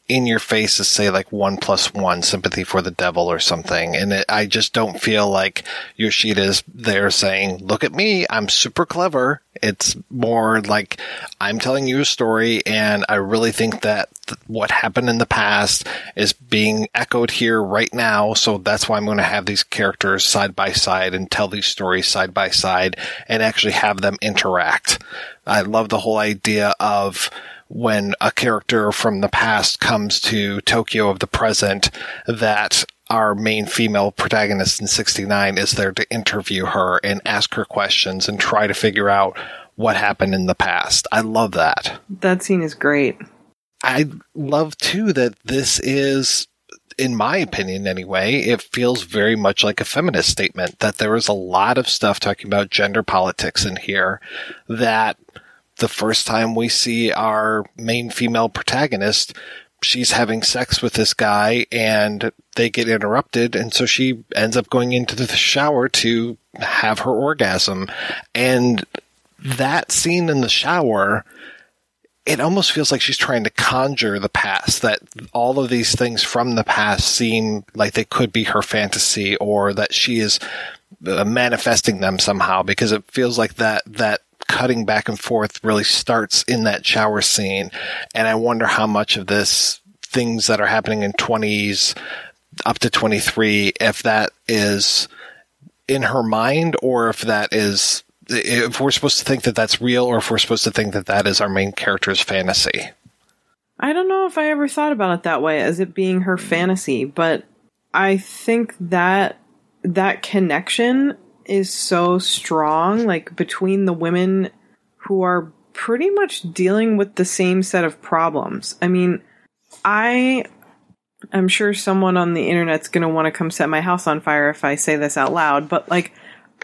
in your face as say like one plus one sympathy for the devil or something. And it, I just don't feel like Yoshida is there saying, look at me, I'm super clever. It's more like I'm telling you a story and I really think that th- what happened in the past is being echoed here right now. So that's why I'm going to have these characters side by side and tell these stories side by side and actually have them interact. I love the whole idea of when a character from the past comes to Tokyo of the present that our main female protagonist in 69 is there to interview her and ask her questions and try to figure out what happened in the past. I love that. That scene is great. I love too that this is in my opinion anyway, it feels very much like a feminist statement that there is a lot of stuff talking about gender politics in here that the first time we see our main female protagonist, she's having sex with this guy and they get interrupted. And so she ends up going into the shower to have her orgasm. And that scene in the shower, it almost feels like she's trying to conjure the past, that all of these things from the past seem like they could be her fantasy or that she is uh, manifesting them somehow because it feels like that, that cutting back and forth really starts in that shower scene. And I wonder how much of this things that are happening in 20s up to 23, if that is in her mind or if that is, if we're supposed to think that that's real or if we're supposed to think that that is our main character's fantasy. I don't know if I ever thought about it that way as it being her fantasy, but I think that that connection is so strong, like between the women who are pretty much dealing with the same set of problems. I mean, I am sure someone on the internet's going to want to come set my house on fire if I say this out loud, but like,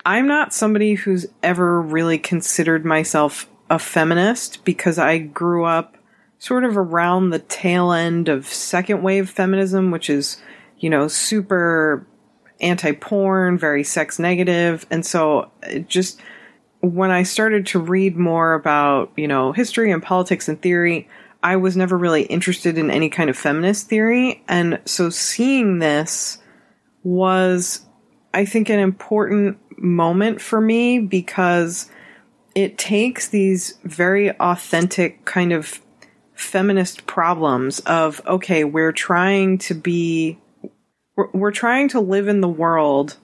I'm not somebody who's ever really considered myself a feminist because I grew up sort of around the tail end of second wave feminism, which is, you know, super anti porn, very sex negative. And so it just when I started to read more about, you know, history and politics and theory, I was never really interested in any kind of feminist theory. And so seeing this was, I think, an important moment for me because it takes these very authentic kind of feminist problems of, okay, we're trying to be we're, we're trying to live in the world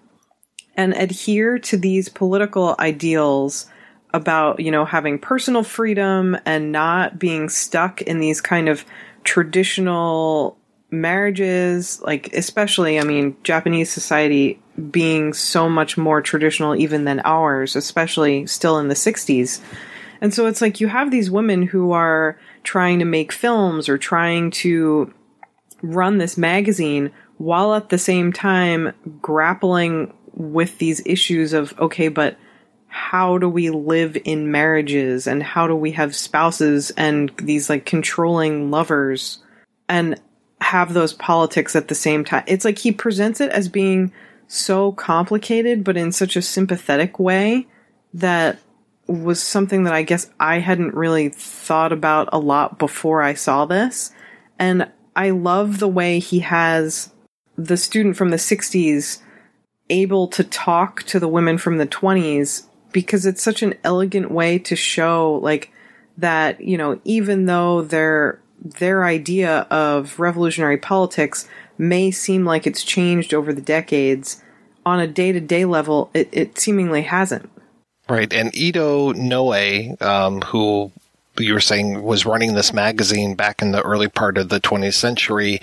and adhere to these political ideals about, you know, having personal freedom and not being stuck in these kind of traditional marriages, like, especially, I mean, Japanese society being so much more traditional even than ours, especially still in the 60s. And so it's like you have these women who are trying to make films or trying to run this magazine while at the same time grappling with these issues of, okay, but how do we live in marriages and how do we have spouses and these like controlling lovers and have those politics at the same time? It's like he presents it as being so complicated, but in such a sympathetic way that was something that I guess I hadn't really thought about a lot before I saw this. And I love the way he has the student from the 60s able to talk to the women from the 20s because it's such an elegant way to show like that you know even though their their idea of revolutionary politics may seem like it's changed over the decades on a day-to-day level it, it seemingly hasn't. Right. And Ito Noe um, who you were saying was running this magazine back in the early part of the 20th century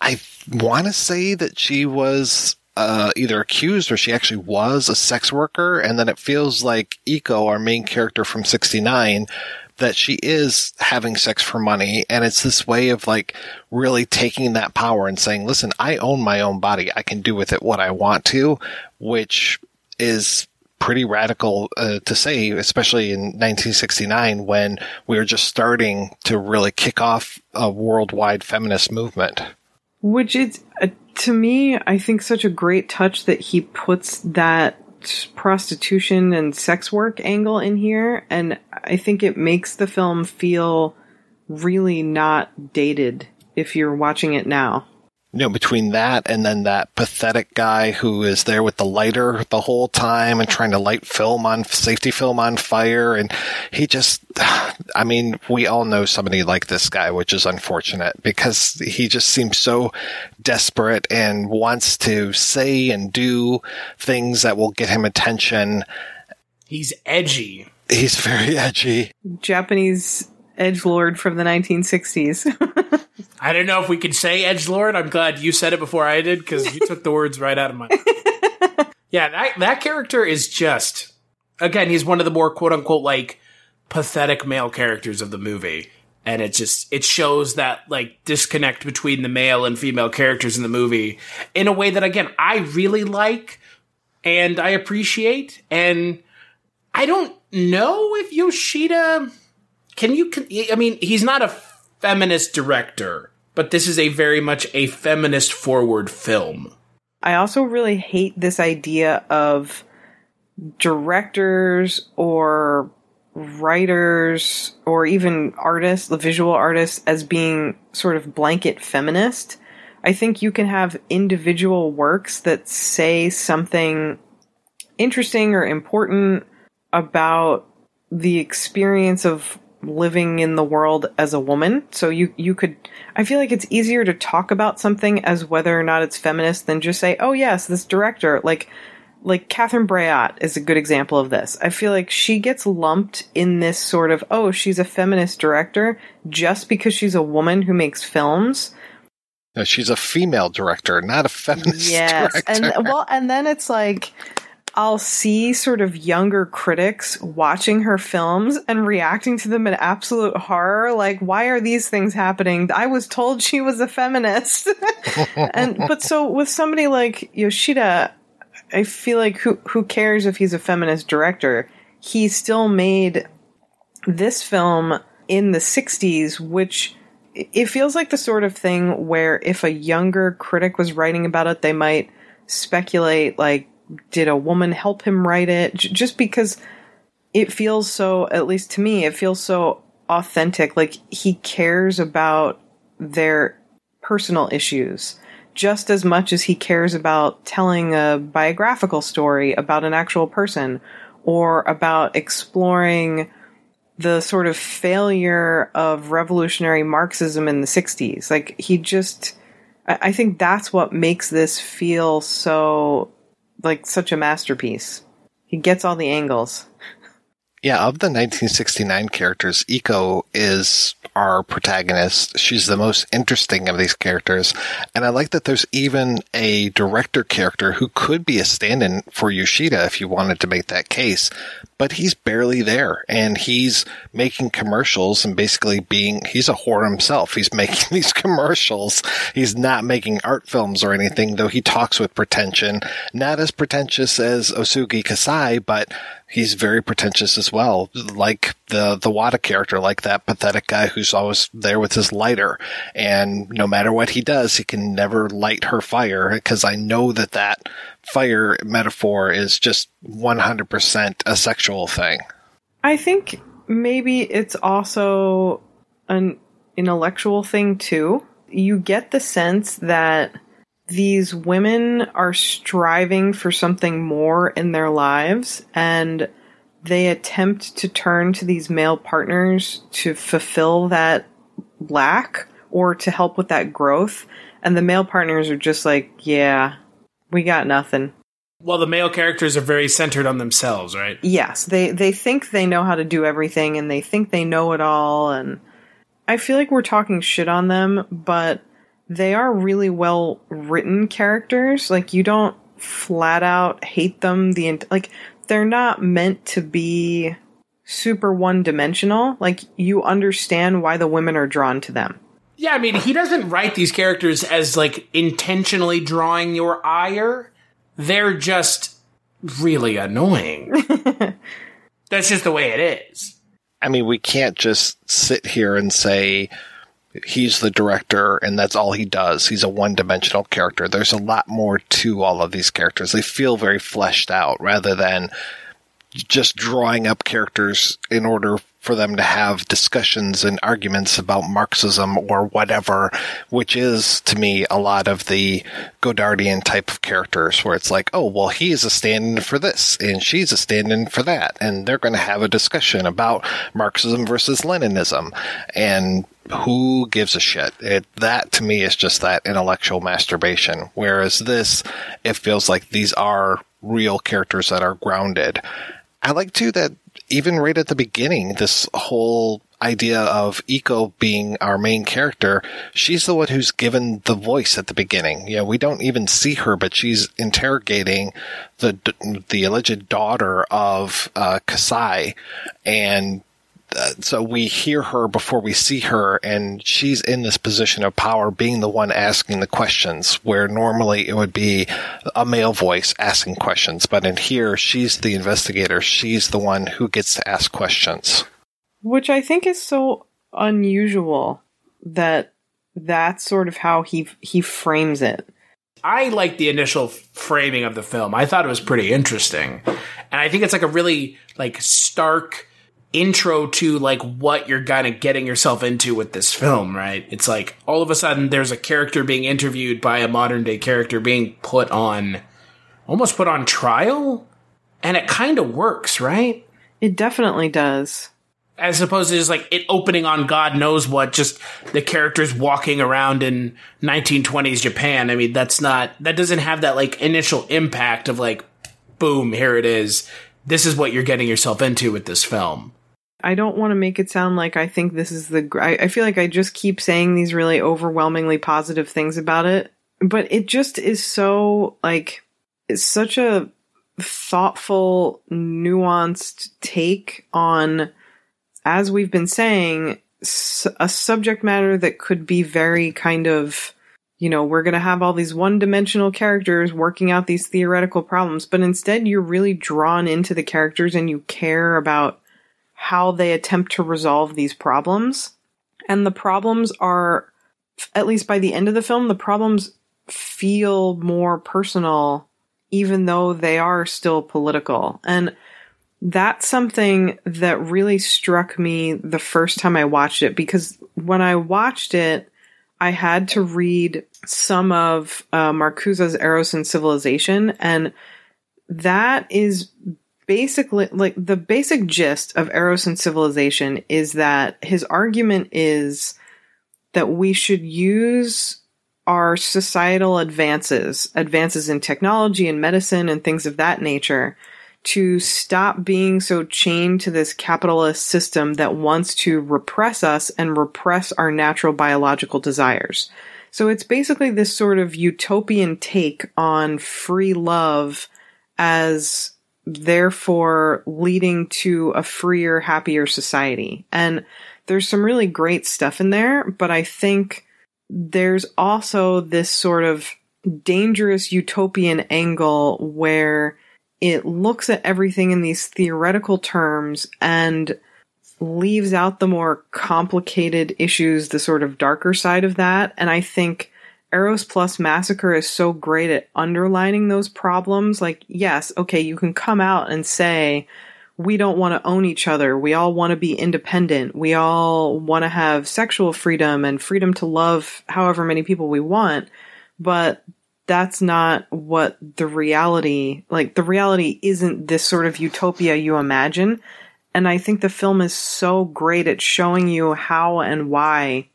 i want to say that she was uh, either accused or she actually was a sex worker. And then it feels like Iko, our main character from 69, that she is having sex for money. And it's this way of like really taking that power and saying, listen, I own my own body. I can do with it what I want to, which is pretty radical uh, to say, especially in 1969 when we were just starting to really kick off a worldwide feminist movement. Which is, uh, to me, I think such a great touch that he puts that prostitution and sex work angle in here. And I think it makes the film feel really not dated if you're watching it now you know, between that and then that pathetic guy who is there with the lighter the whole time and trying to light film on safety film on fire. And he just, I mean, we all know somebody like this guy, which is unfortunate because he just seems so desperate and wants to say and do things that will get him attention. He's edgy. He's very edgy. Japanese edge lord from the 1960s. I don't know if we could say edge lord. I'm glad you said it before I did because you took the words right out of my. Mouth. yeah, that that character is just again. He's one of the more quote unquote like pathetic male characters of the movie, and it just it shows that like disconnect between the male and female characters in the movie in a way that again I really like and I appreciate and I don't know if Yoshida can you I mean he's not a feminist director but this is a very much a feminist forward film. I also really hate this idea of directors or writers or even artists, the visual artists, as being sort of blanket feminist. I think you can have individual works that say something interesting or important about the experience of living in the world as a woman. So you you could I feel like it's easier to talk about something as whether or not it's feminist than just say, "Oh yes, this director like like Catherine Breillat is a good example of this. I feel like she gets lumped in this sort of, "Oh, she's a feminist director just because she's a woman who makes films." No, she's a female director, not a feminist yes. director. And well, and then it's like I'll see sort of younger critics watching her films and reacting to them in absolute horror. Like, why are these things happening? I was told she was a feminist. and, but so with somebody like Yoshida, I feel like who, who cares if he's a feminist director? He still made this film in the 60s, which it feels like the sort of thing where if a younger critic was writing about it, they might speculate like, did a woman help him write it? J- just because it feels so, at least to me, it feels so authentic. Like he cares about their personal issues just as much as he cares about telling a biographical story about an actual person or about exploring the sort of failure of revolutionary Marxism in the 60s. Like he just, I think that's what makes this feel so like such a masterpiece. He gets all the angles. Yeah, of the 1969 characters, Iko is our protagonist. She's the most interesting of these characters. And I like that there's even a director character who could be a stand in for Yoshida if you wanted to make that case. But he's barely there and he's making commercials and basically being, he's a whore himself. He's making these commercials. He's not making art films or anything, though he talks with pretension. Not as pretentious as Osugi Kasai, but he's very pretentious as well. Like the, the Wada character, like that pathetic guy who's always there with his lighter. And no matter what he does, he can never light her fire because I know that that fire metaphor is just 100% a sexual thing. I think maybe it's also an intellectual thing too. You get the sense that these women are striving for something more in their lives and they attempt to turn to these male partners to fulfill that lack or to help with that growth. And the male partners are just like, yeah, we got nothing. Well, the male characters are very centered on themselves, right? Yes, they they think they know how to do everything and they think they know it all and I feel like we're talking shit on them, but they are really well written characters. Like you don't flat out hate them the ent- like they're not meant to be super one dimensional. Like you understand why the women are drawn to them. Yeah, I mean, he doesn't write these characters as like intentionally drawing your ire. They're just really annoying. That's just the way it is. I mean, we can't just sit here and say he's the director and that's all he does. He's a one dimensional character. There's a lot more to all of these characters. They feel very fleshed out rather than just drawing up characters in order for them to have discussions and arguments about Marxism or whatever, which is to me a lot of the Godardian type of characters where it's like, oh, well, he is a stand in for this and she's a stand in for that. And they're going to have a discussion about Marxism versus Leninism. And who gives a shit? It, that to me is just that intellectual masturbation. Whereas this, it feels like these are real characters that are grounded. I like too that even right at the beginning, this whole idea of Eco being our main character, she's the one who's given the voice at the beginning. Yeah, we don't even see her, but she's interrogating the the alleged daughter of uh, Kasai, and uh, so we hear her before we see her, and she's in this position of power, being the one asking the questions, where normally it would be a male voice asking questions. But in here, she's the investigator. She's the one who gets to ask questions. Which I think is so unusual that that's sort of how he he frames it. I like the initial framing of the film. I thought it was pretty interesting. And I think it's like a really like stark intro to like what you're kind of getting yourself into with this film, right? It's like all of a sudden there's a character being interviewed by a modern day character being put on almost put on trial and it kind of works, right? It definitely does as opposed to just like it opening on God knows what, just the characters walking around in 1920s Japan. I mean, that's not, that doesn't have that like initial impact of like, boom, here it is. This is what you're getting yourself into with this film. I don't want to make it sound like I think this is the, I, I feel like I just keep saying these really overwhelmingly positive things about it, but it just is so like, it's such a thoughtful, nuanced take on, as we've been saying, a subject matter that could be very kind of, you know, we're going to have all these one dimensional characters working out these theoretical problems, but instead you're really drawn into the characters and you care about how they attempt to resolve these problems. And the problems are, at least by the end of the film, the problems feel more personal, even though they are still political. And that's something that really struck me the first time I watched it because when I watched it, I had to read some of uh, Marcuse's Eros and Civilization, and that is basically like the basic gist of Eros and Civilization is that his argument is that we should use our societal advances, advances in technology and medicine and things of that nature, to stop being so chained to this capitalist system that wants to repress us and repress our natural biological desires. So it's basically this sort of utopian take on free love as therefore leading to a freer, happier society. And there's some really great stuff in there, but I think there's also this sort of dangerous utopian angle where it looks at everything in these theoretical terms and leaves out the more complicated issues, the sort of darker side of that. And I think Eros Plus Massacre is so great at underlining those problems. Like, yes, okay, you can come out and say, we don't want to own each other. We all want to be independent. We all want to have sexual freedom and freedom to love however many people we want. But that's not what the reality, like the reality isn't this sort of utopia you imagine. And I think the film is so great at showing you how and why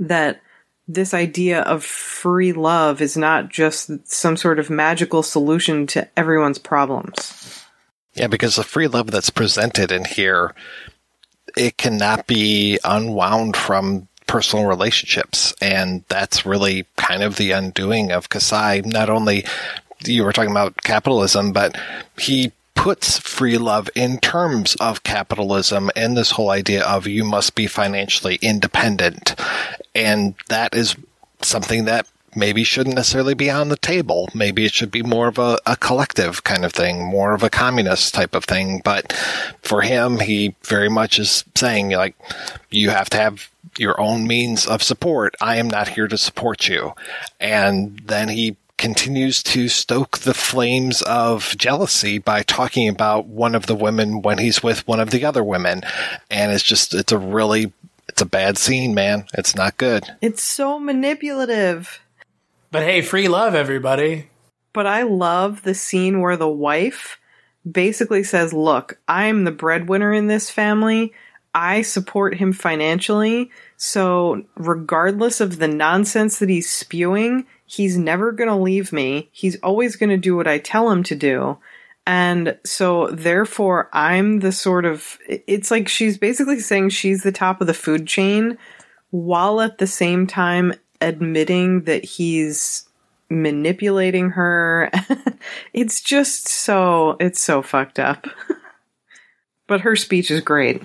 that this idea of free love is not just some sort of magical solution to everyone's problems. Yeah, because the free love that's presented in here, it cannot be unwound from personal relationships. And that's really kind of the undoing of Kasai. Not only you were talking about capitalism, but he puts free love in terms of capitalism and this whole idea of you must be financially independent. And that is something that maybe shouldn't necessarily be on the table. Maybe it should be more of a, a, collective kind of thing, more of a communist type of thing. But for him, he very much is saying like, you have to have your own means of support. I am not here to support you. And then he continues to stoke the flames of jealousy by talking about one of the women when he's with one of the other women. And it's just, it's a really, it's a bad scene, man. It's not good. It's so manipulative. But hey, free love, everybody. But I love the scene where the wife basically says, Look, I'm the breadwinner in this family. I support him financially. So, regardless of the nonsense that he's spewing, he's never going to leave me. He's always going to do what I tell him to do. And so, therefore, I'm the sort of. It's like she's basically saying she's the top of the food chain while at the same time admitting that he's manipulating her. it's just so. It's so fucked up. but her speech is great.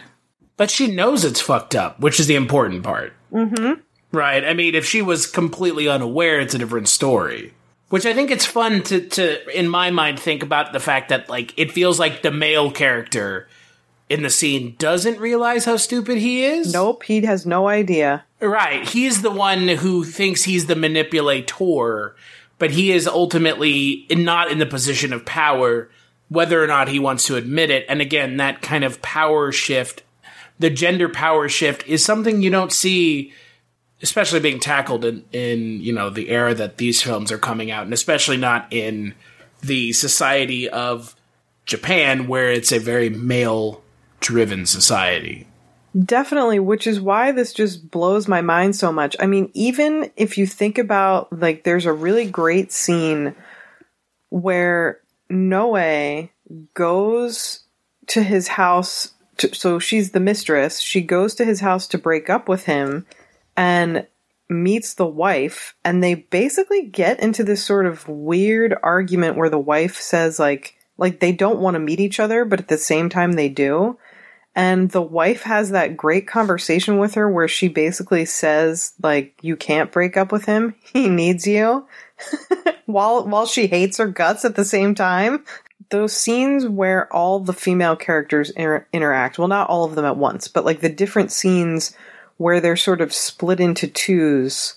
but she knows it's fucked up, which is the important part. Mm-hmm. Right. I mean, if she was completely unaware, it's a different story. Which I think it's fun to, to, in my mind, think about the fact that, like, it feels like the male character in the scene doesn't realize how stupid he is. Nope, he has no idea. Right. He's the one who thinks he's the manipulator, but he is ultimately not in the position of power, whether or not he wants to admit it. And again, that kind of power shift, the gender power shift, is something you don't see especially being tackled in, in you know the era that these films are coming out, and especially not in the society of Japan, where it's a very male driven society. Definitely, which is why this just blows my mind so much. I mean, even if you think about like there's a really great scene where Noe goes to his house to, so she's the mistress. She goes to his house to break up with him and meets the wife and they basically get into this sort of weird argument where the wife says like like they don't want to meet each other but at the same time they do. And the wife has that great conversation with her where she basically says like you can't break up with him. He needs you. While while she hates her guts at the same time. Those scenes where all the female characters inter- interact well not all of them at once but like the different scenes where they're sort of split into twos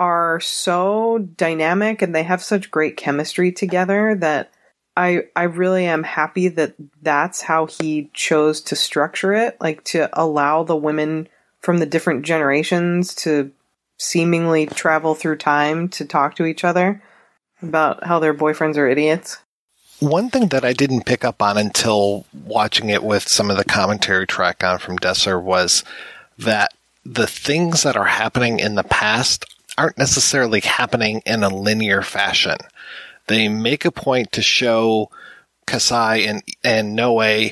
are so dynamic and they have such great chemistry together that I I really am happy that that's how he chose to structure it like to allow the women from the different generations to seemingly travel through time to talk to each other about how their boyfriends are idiots. One thing that I didn't pick up on until watching it with some of the commentary track on from Desser was that the things that are happening in the past aren't necessarily happening in a linear fashion. They make a point to show Kasai and, and Noe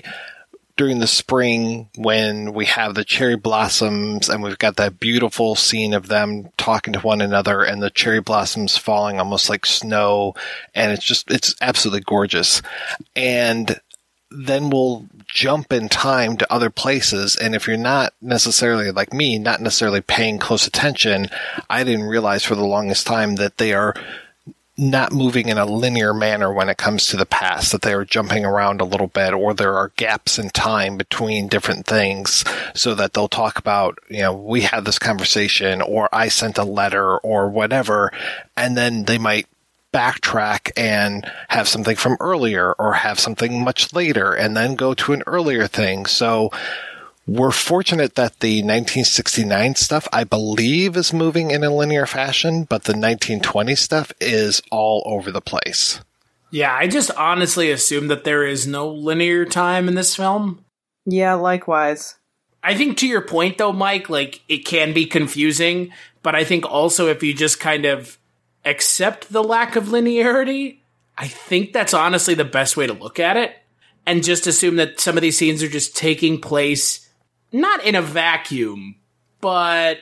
during the spring when we have the cherry blossoms and we've got that beautiful scene of them talking to one another and the cherry blossoms falling almost like snow and it's just it's absolutely gorgeous and then we'll jump in time to other places. And if you're not necessarily like me, not necessarily paying close attention, I didn't realize for the longest time that they are not moving in a linear manner when it comes to the past, that they are jumping around a little bit, or there are gaps in time between different things so that they'll talk about, you know, we had this conversation, or I sent a letter, or whatever, and then they might backtrack and have something from earlier or have something much later and then go to an earlier thing. So we're fortunate that the 1969 stuff, I believe, is moving in a linear fashion, but the 1920 stuff is all over the place. Yeah, I just honestly assume that there is no linear time in this film. Yeah, likewise. I think to your point though, Mike, like it can be confusing, but I think also if you just kind of accept the lack of linearity, I think that's honestly the best way to look at it. And just assume that some of these scenes are just taking place not in a vacuum, but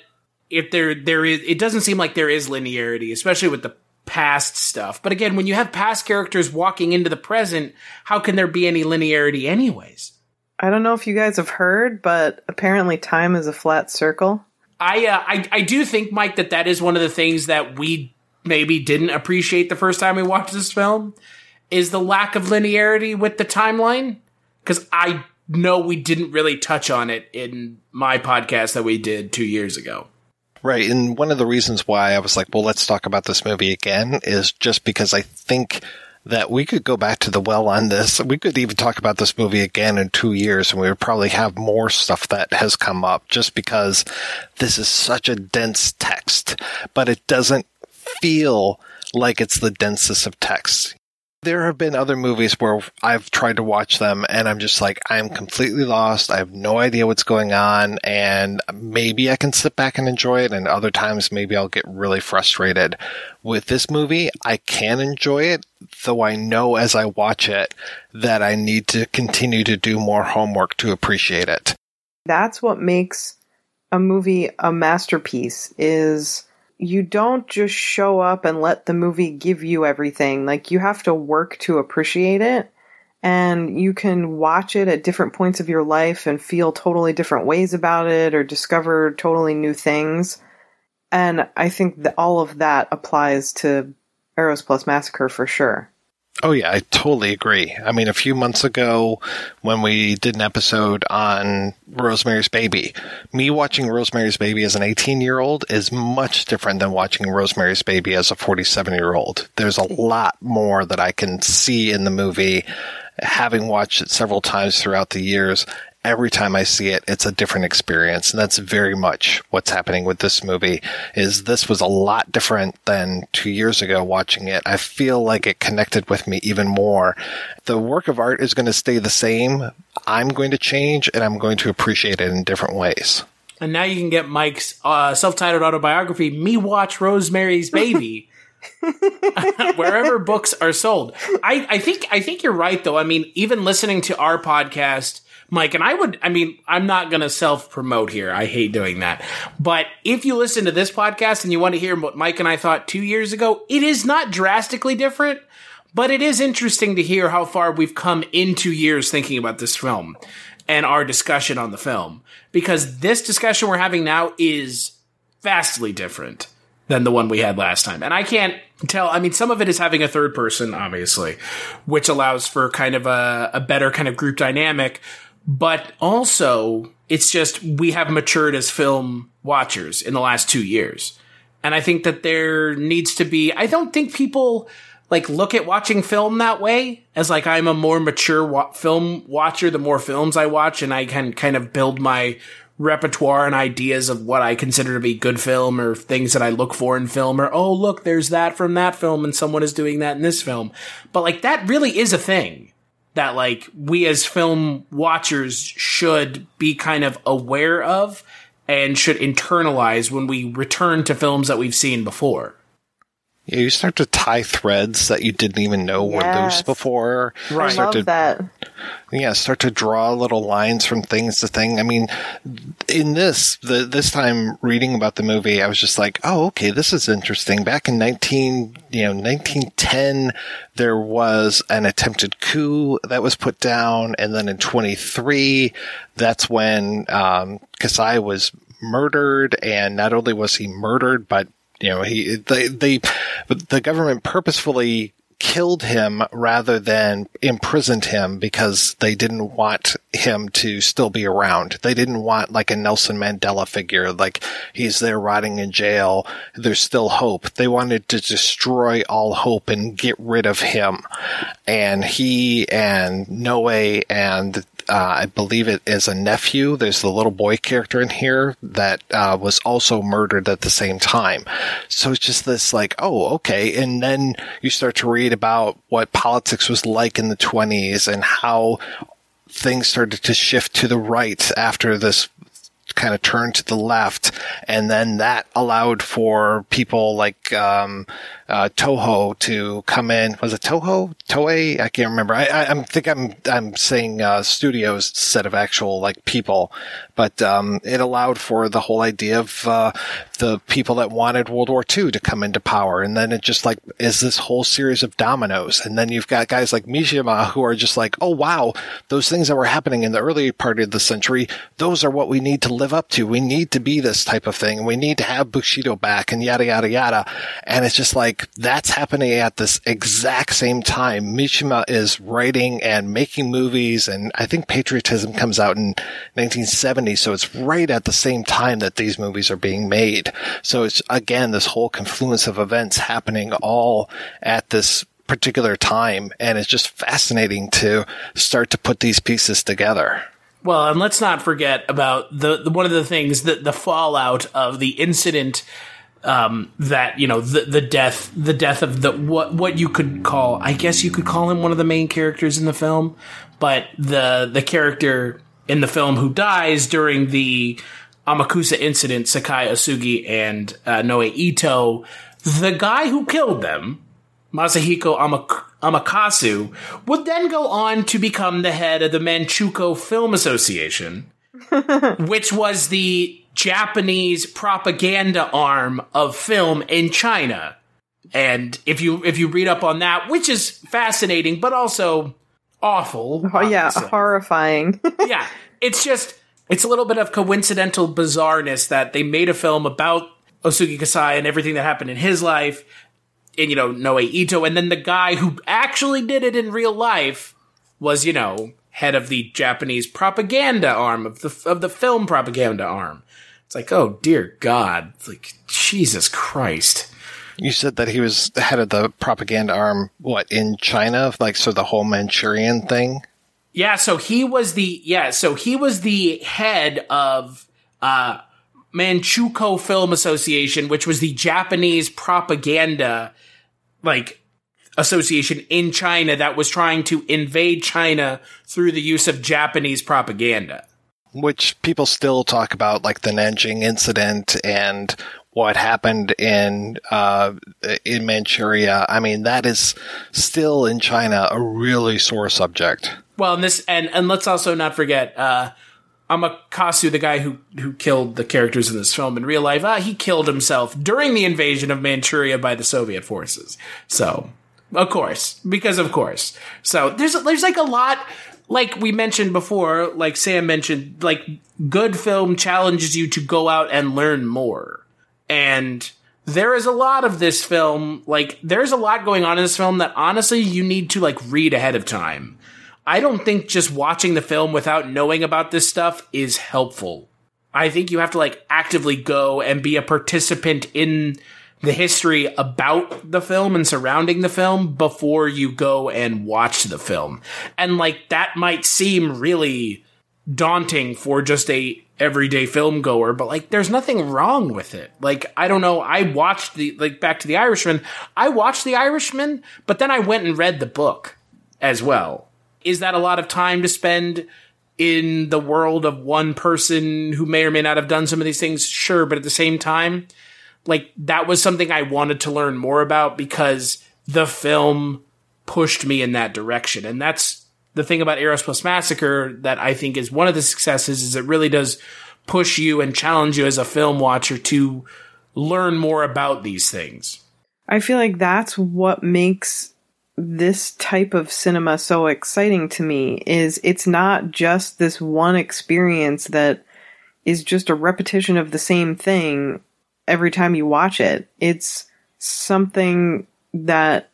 if there there is it doesn't seem like there is linearity, especially with the past stuff. But again, when you have past characters walking into the present, how can there be any linearity anyways? I don't know if you guys have heard, but apparently time is a flat circle. I uh, I I do think Mike that that is one of the things that we maybe didn't appreciate the first time we watched this film is the lack of linearity with the timeline. Because I know we didn't really touch on it in my podcast that we did two years ago. Right. And one of the reasons why I was like, well, let's talk about this movie again is just because I think that we could go back to the well on this. We could even talk about this movie again in two years and we would probably have more stuff that has come up just because this is such a dense text, but it doesn't feel like it's the densest of texts. There have been other movies where I've tried to watch them and I'm just like, I'm completely lost. I have no idea what's going on. And maybe I can sit back and enjoy it. And other times, maybe I'll get really frustrated. With this movie, I can enjoy it, though I know as I watch it that I need to continue to do more homework to appreciate it. That's what makes a movie a masterpiece is you don't just show up and let the movie give you everything. Like you have to work to appreciate it. and you can watch it at different points of your life and feel totally different ways about it or discover totally new things. And I think that all of that applies to Eros Plus Massacre for sure. Oh yeah, I totally agree. I mean, a few months ago when we did an episode on Rosemary's Baby, me watching Rosemary's Baby as an 18 year old is much different than watching Rosemary's Baby as a 47 year old. There's a lot more that I can see in the movie having watched it several times throughout the years every time I see it, it's a different experience. And that's very much what's happening with this movie is this was a lot different than two years ago watching it. I feel like it connected with me even more. The work of art is going to stay the same. I'm going to change and I'm going to appreciate it in different ways. And now you can get Mike's uh, self-titled autobiography, "Me Watch Rosemary's Baby," wherever books are sold. I, I think I think you're right, though. I mean, even listening to our podcast, Mike, and I would, I mean, I'm not going to self promote here. I hate doing that. But if you listen to this podcast and you want to hear what Mike and I thought two years ago, it is not drastically different, but it is interesting to hear how far we've come in two years thinking about this film and our discussion on the film. Because this discussion we're having now is vastly different than the one we had last time. And I can't tell, I mean, some of it is having a third person, obviously, which allows for kind of a, a better kind of group dynamic but also it's just we have matured as film watchers in the last two years. And I think that there needs to be, I don't think people like look at watching film that way as like I'm a more mature wa- film watcher the more films I watch and I can kind of build my repertoire and ideas of what I consider to be good film or things that I look for in film or oh look there's that from that film and someone is doing that in this film. But like that really is a thing that like we as film watchers should be kind of aware of and should internalize when we return to films that we've seen before. Yeah, you start to tie threads that you didn't even know yes. were loose before. Right. I love to, that. Yeah, start to draw little lines from things to thing. I mean, in this, the, this time reading about the movie, I was just like, oh, okay, this is interesting. Back in 19, you know, 1910, there was an attempted coup that was put down. And then in 23, that's when, um, Kasai was murdered. And not only was he murdered, but you know, he they they the government purposefully killed him rather than imprisoned him because they didn't want him to still be around. They didn't want like a Nelson Mandela figure, like he's there rotting in jail. There's still hope. They wanted to destroy all hope and get rid of him. And he and Noe and uh, I believe it is a nephew. There's the little boy character in here that uh, was also murdered at the same time. So it's just this like, oh, okay. And then you start to read about what politics was like in the 20s and how things started to shift to the right after this kind of turned to the left, and then that allowed for people like um, uh, Toho to come in. Was it Toho? Toei? I can't remember. I, I, I think I'm I'm saying uh, studios instead of actual like people, but um, it allowed for the whole idea of uh, the people that wanted World War II to come into power, and then it just like is this whole series of dominoes, and then you've got guys like Mishima who are just like, oh wow, those things that were happening in the early part of the century, those are what we need to live up to. We need to be this type of thing. We need to have Bushido back, and yada yada yada, and it's just like like that's happening at this exact same time. Mishima is writing and making movies, and I think Patriotism comes out in 1970, so it's right at the same time that these movies are being made. So it's again this whole confluence of events happening all at this particular time, and it's just fascinating to start to put these pieces together. Well, and let's not forget about the, the one of the things that the fallout of the incident um, that you know the the death the death of the what what you could call I guess you could call him one of the main characters in the film, but the the character in the film who dies during the Amakasu incident, Sakae Osugi and uh, Noe Ito, the guy who killed them, Masahiko Amak- Amakasu, would then go on to become the head of the Manchukuo Film Association, which was the Japanese propaganda arm of film in China. And if you if you read up on that, which is fascinating, but also awful. Oh yeah, obviously. horrifying. yeah, it's just it's a little bit of coincidental bizarreness that they made a film about Osugi Kasai and everything that happened in his life, and you know Noe Ito, and then the guy who actually did it in real life was you know head of the Japanese propaganda arm of the of the film propaganda arm. It's like, oh dear God, it's like Jesus Christ. You said that he was the head of the propaganda arm, what, in China? Like, so the whole Manchurian thing? Yeah, so he was the yeah, so he was the head of uh Manchukuo Film Association, which was the Japanese propaganda like association in China that was trying to invade China through the use of Japanese propaganda. Which people still talk about, like the Nanjing incident and what happened in uh, in Manchuria. I mean, that is still in China a really sore subject. Well, and this and and let's also not forget uh Amakasu, the guy who who killed the characters in this film in real life, uh, he killed himself during the invasion of Manchuria by the Soviet forces. So, of course, because of course. So there's there's like a lot like we mentioned before, like Sam mentioned, like good film challenges you to go out and learn more. And there is a lot of this film, like there's a lot going on in this film that honestly you need to like read ahead of time. I don't think just watching the film without knowing about this stuff is helpful. I think you have to like actively go and be a participant in the history about the film and surrounding the film before you go and watch the film. And like that might seem really daunting for just a everyday film goer, but like there's nothing wrong with it. Like I don't know, I watched the like back to the Irishman. I watched the Irishman, but then I went and read the book as well. Is that a lot of time to spend in the world of one person who may or may not have done some of these things? Sure, but at the same time, like that was something I wanted to learn more about because the film pushed me in that direction. And that's the thing about Eros Plus Massacre that I think is one of the successes is it really does push you and challenge you as a film watcher to learn more about these things. I feel like that's what makes this type of cinema so exciting to me is it's not just this one experience that is just a repetition of the same thing every time you watch it. It's something that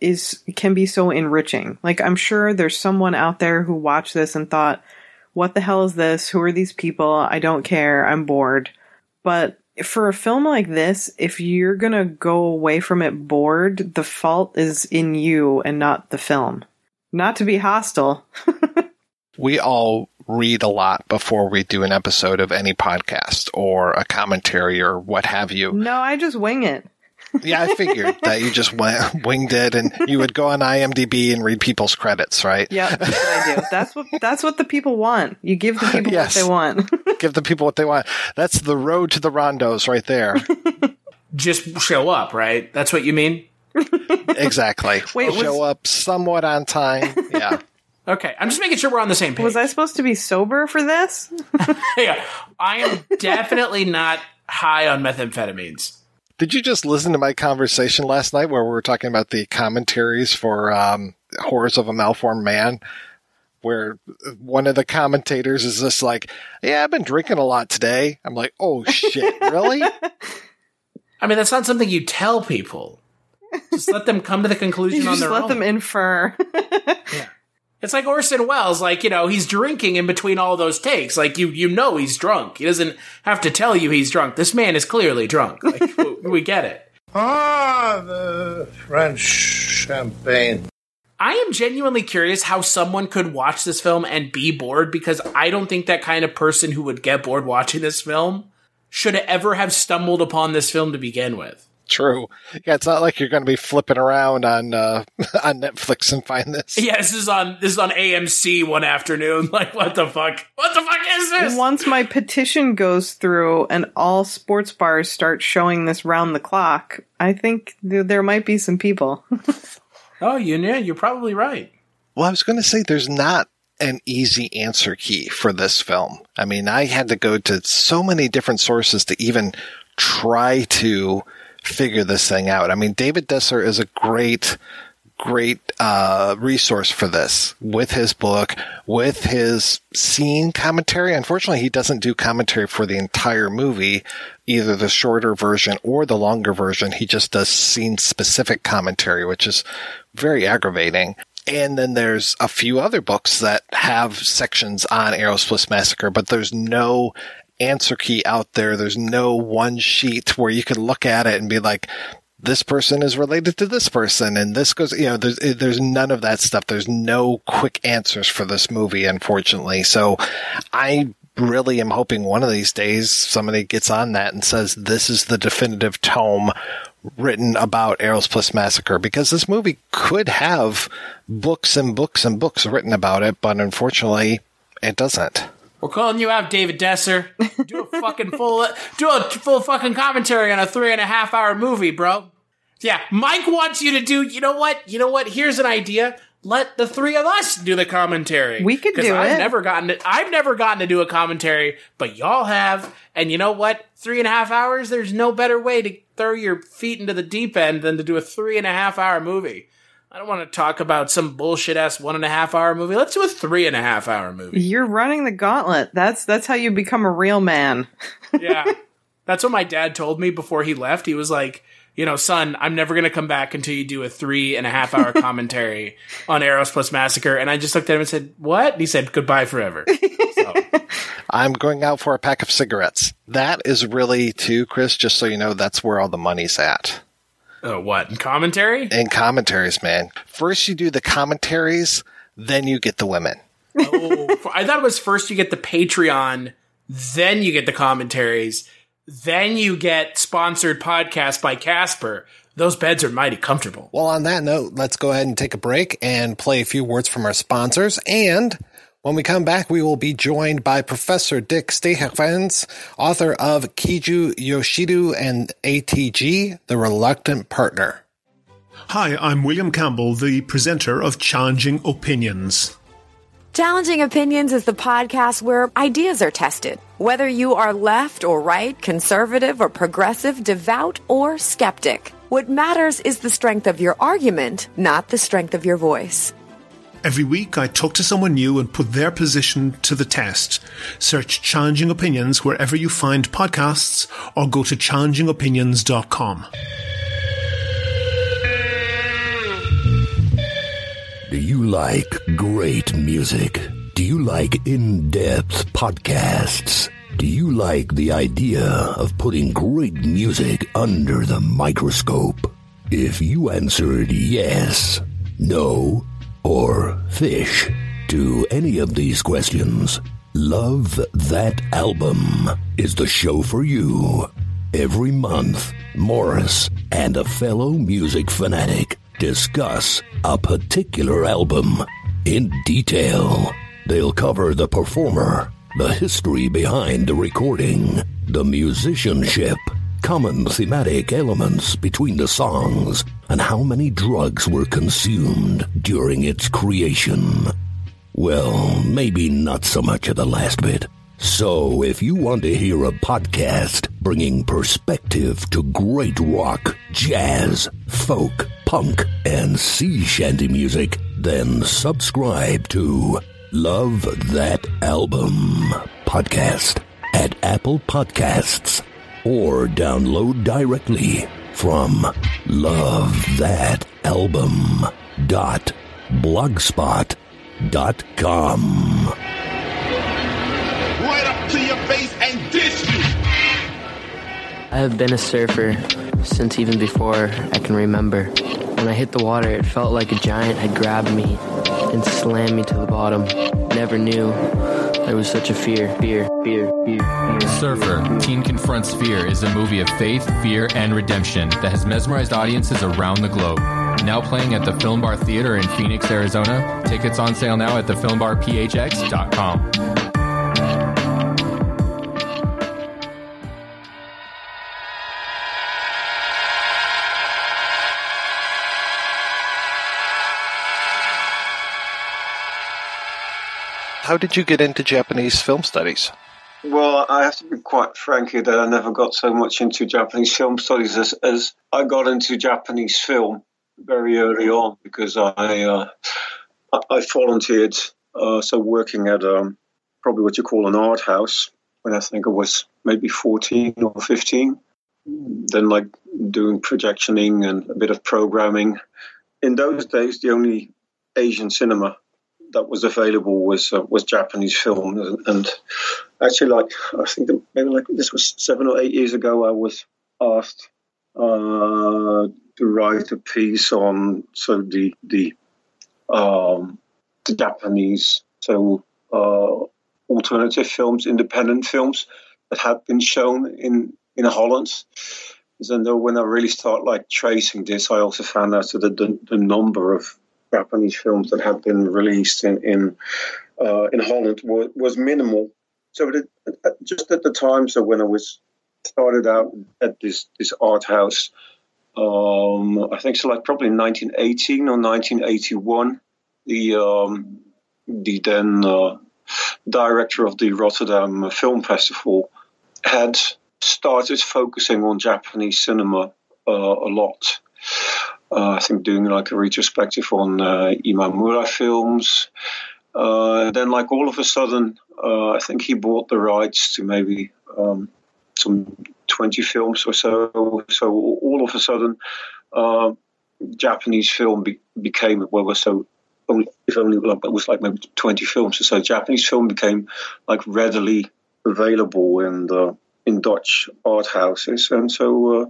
is can be so enriching. Like I'm sure there's someone out there who watched this and thought, "What the hell is this? Who are these people? I don't care. I'm bored." But for a film like this, if you're going to go away from it bored, the fault is in you and not the film. Not to be hostile. we all read a lot before we do an episode of any podcast or a commentary or what have you. No, I just wing it. yeah, I figured that you just went, winged it, and you would go on IMDb and read people's credits, right? Yeah, that's what I do. That's what that's what the people want. You give the people Yes. what they want. Give the people what they want. That's the road to the rondos right there. Just show up, right? That's what you mean? exactly. Wait, was- show up somewhat on time. Yeah. Okay, I'm just making sure we're on the same page. Was I supposed to be sober for this? yeah, I am definitely not high on methamphetamines. Did you just listen to my conversation last night where we were talking about the commentaries for um, Horrors of a Malformed Man? Where one of the commentators is just like, Yeah, I've been drinking a lot today. I'm like, Oh shit, really? I mean, that's not something you tell people. Just let them come to the conclusion You on just their let own. Let them infer. It's like Orson Welles, like, you know, he's drinking in between all those takes. Like, you, you know he's drunk. He doesn't have to tell you he's drunk. This man is clearly drunk. Like, we, we get it. Ah, the French champagne. I am genuinely curious how someone could watch this film and be bored because I don't think that kind of person who would get bored watching this film should ever have stumbled upon this film to begin with. True. Yeah, it's not like you're going to be flipping around on uh, on Netflix and find this. Yeah, this is on this is on AMC one afternoon. Like, what the fuck? What the fuck is this? Once my petition goes through and all sports bars start showing this round the clock, I think th- there might be some people. Oh, you yeah, you're probably right. Well, I was going to say there's not an easy answer key for this film. I mean, I had to go to so many different sources to even try to figure this thing out. I mean, David Desser is a great great uh, resource for this with his book, with his scene commentary. Unfortunately, he doesn't do commentary for the entire movie, either the shorter version or the longer version. He just does scene specific commentary, which is very aggravating. And then there's a few other books that have sections on Eros Plus Massacre, but there's no answer key out there. There's no one sheet where you can look at it and be like, this person is related to this person and this goes, you know, there's, eh, there's none of that stuff. There's no quick answers for this movie, unfortunately. So I really am hoping one of these days somebody gets on that and says, this is the definitive tome written about Eros Plus Massacre because this movie could have books and books and books written about it, but unfortunately it doesn't. We're calling you out, David Desser. Do a fucking full, do a full fucking commentary on a three and a half hour movie, bro. Yeah, Mike wants you to do. You know what? You know what? Here's an idea. Let the three of us do the commentary. We could do I've it. never gotten to, I've never gotten to do a commentary, but y'all have. And you know what? Three and a half hours. There's no better way to throw your feet into the deep end than to do a three and a half hour movie. I don't want to talk about some bullshit ass one and a half hour movie. Let's do a three and a half hour movie. You're running the gauntlet. That's that's how you become a real man. yeah. That's what my dad told me before he left. He was like, you know, son, I'm never going to come back until you do a three and a half hour commentary on Eros Plus Massacre. And I just looked at him and said, what? And he said, goodbye forever. So, I'm going out for a pack of cigarettes. That is really too, Chris, just so you know, that's where all the money's at. Uh, what? In commentary? In commentaries, man. First you do the commentaries, then you get the women. oh, I thought it was first you get the Patreon, then you get the commentaries, then you get sponsored podcast by Casper. Those beds are mighty comfortable. Well, on that note, let's go ahead and take a break and play a few words from our sponsors. And when we come back, we will be joined by Professor Dick Stegewerns, author of Kiju Yoshida and ATG, The Reluctant Partner. Hi, I'm William Campbell, the presenter of Challenging Opinions. Challenging Opinions is the podcast where ideas are tested. Whether you are left or right, conservative or progressive, devout or skeptic, what matters is the strength of your argument, not the strength of your voice. Every week, I talk to someone new and put their position to the test. Search Challenging Opinions wherever you find podcasts or go to challengingopinions.com. Do you like great music? Do you like in depth podcasts? Do you like the idea of putting great music under the microscope? If you answered yes, no, or fish to any of these questions, Love That Album is the show for you. Every month, Morris and a fellow music fanatic discuss a particular album in detail. They'll cover the performer, the history behind the recording, the musicianship, common thematic elements between the songs, and how many drugs were consumed during its creation. Well, maybe not so much of the last bit. So, if you want to hear a podcast bringing perspective to great rock, jazz, folk, punk, and sea shanty music, then subscribe to Love That Album podcast at Apple Podcasts or download directly from lovethatalbum.blogspot.com. right up to your face and dish you. I have been a surfer since even before I can remember. When I hit the water, it felt like a giant had grabbed me and slammed me to the bottom. Never knew there was such a fear, fear, fear, fear. Surfer, Teen Confronts Fear is a movie of faith, fear, and redemption that has mesmerized audiences around the globe. Now playing at the Film Bar Theater in Phoenix, Arizona. Tickets on sale now at thefilmbarphx.com. How did you get into Japanese film studies? Well, I have to be quite frank here that I never got so much into Japanese film studies as, as I got into Japanese film. very early on because I uh, I, volunteered, uh, so working at um, probably what you call an art house when I think I was maybe 14 or 15. Then like doing projectioning and a bit of programming. In those days, the only Asian cinema that was available was uh, was Japanese film, and, and, actually, like I think maybe like this was seven or eight years ago, I was asked uh, to write a piece on so the the um, the Japanese so uh, alternative films, independent films that had been shown in in Holland. And when I really start like tracing this, I also found out that the, the number of Japanese films that had been released in in, uh, in Holland was, was minimal. So it, just at the time, so when I was started out at this this art house, um, I think so like probably in 1918 or 1981, the um, the then uh, director of the Rotterdam Film Festival had started focusing on Japanese cinema uh, a lot. Uh, I think doing like a retrospective on uh, Imamura films. Uh, then, like all of a sudden, uh, I think he bought the rights to maybe um, some 20 films or so. So all of a sudden, uh, Japanese film be- became well, so only, if only like, it was like maybe 20 films or so. Japanese film became like readily available in the in Dutch art houses, and so uh,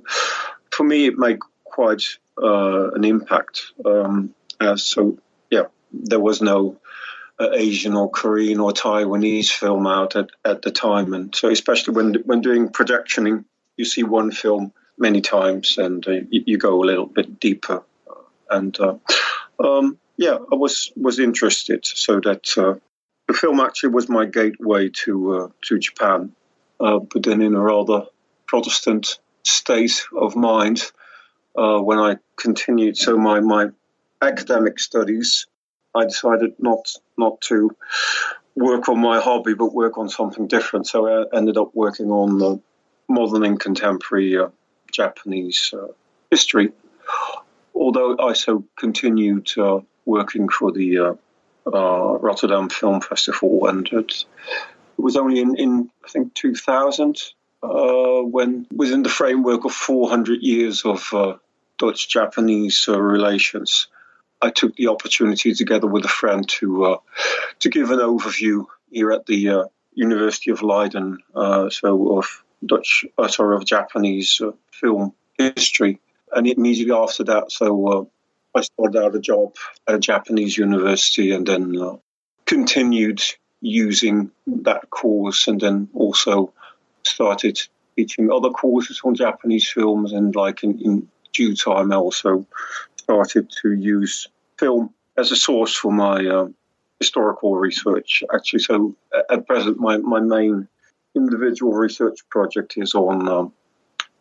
for me, it made quite uh, an impact. Um, so yeah, there was no uh, Asian or Korean or Taiwanese film out at, at the time, and so especially when when doing projectioning, you see one film many times, and uh, you, you, go a little bit deeper. And uh, um, yeah, I was was interested, so that uh, the film actually was my gateway to uh, to Japan, but then in a rather Protestant state of mind uh, when I continued. So my, my academic studies, I decided not not to work on my hobby, but work on something different. So I ended up working on uh, modern and contemporary uh, Japanese uh, history. Although I so continued uh, working for the uh, Rotterdam Film Festival, and it, it was only in, in I think 2000 uh, when within the framework of 400 years of uh, Dutch Japanese uh, relations, I took the opportunity together with a friend to uh, to give an overview here at the uh, University of Leiden, uh, so of Dutch, uh, sorry, of Japanese uh, film history. And immediately after that, so I started out a job at a Japanese university, and then continued using that course, and then also started teaching other courses on Japanese films, and like in, in due time, I also started to use film as a source for my uh, historical research. Actually, so at present, my, my main individual research project is on um,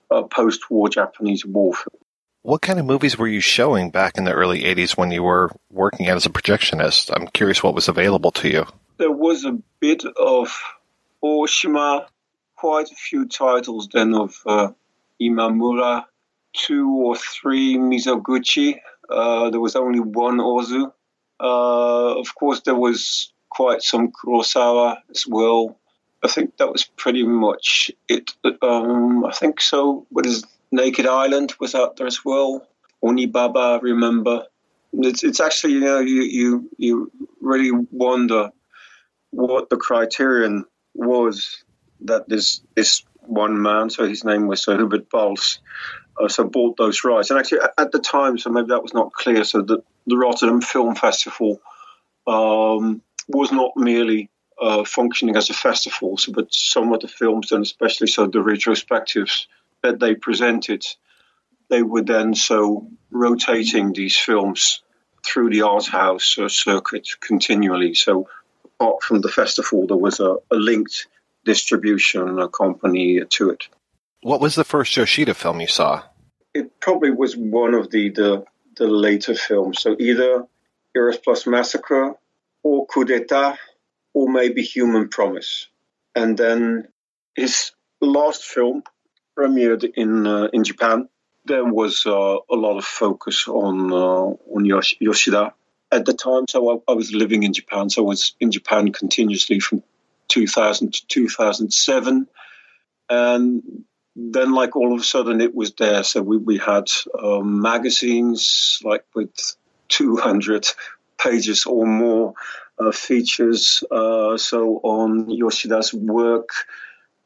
uh, post-war Japanese war film. What kind of movies were you showing back in the early 80s when you were working as a projectionist? I'm curious what was available to you. There was a bit of Oshima, quite a few titles then of uh, Imamura, two or three Mizoguchi. Uh, there was only one Ozu. Uh, of course, there was quite some Kurosawa as well. I think that was pretty much it. Um, I think so. What is Naked Island was out there as well. Onibaba, remember? It's, it's actually you know you you you really wonder what the criterion was that this this one man, so his name was Sir Hubert Bals, uh, so bought those rights. And actually, at the time, so maybe that was not clear. So the, the Rotterdam Film Festival um, was not merely uh, functioning as a festival, so, but some of the films, and especially so the retrospectives that they presented, they were then so rotating these films through the art house uh, circuit continually. So apart from the festival, there was a, a linked distribution company to it. What was the first Yoshida film you saw? It probably was one of the the, the later films. So either Eros Plus Massacre or Coup d'etat or maybe Human Promise. And then his last film premiered in uh, in Japan there was uh, a lot of focus on uh, on Yosh- Yoshida at the time. So I, I, was living in Japan. So I was in Japan continuously from 2000 to 2007, and then like all of a sudden it was there. So we we had um, magazines like with 200 pages or more uh, features. Uh, so on Yoshida's work,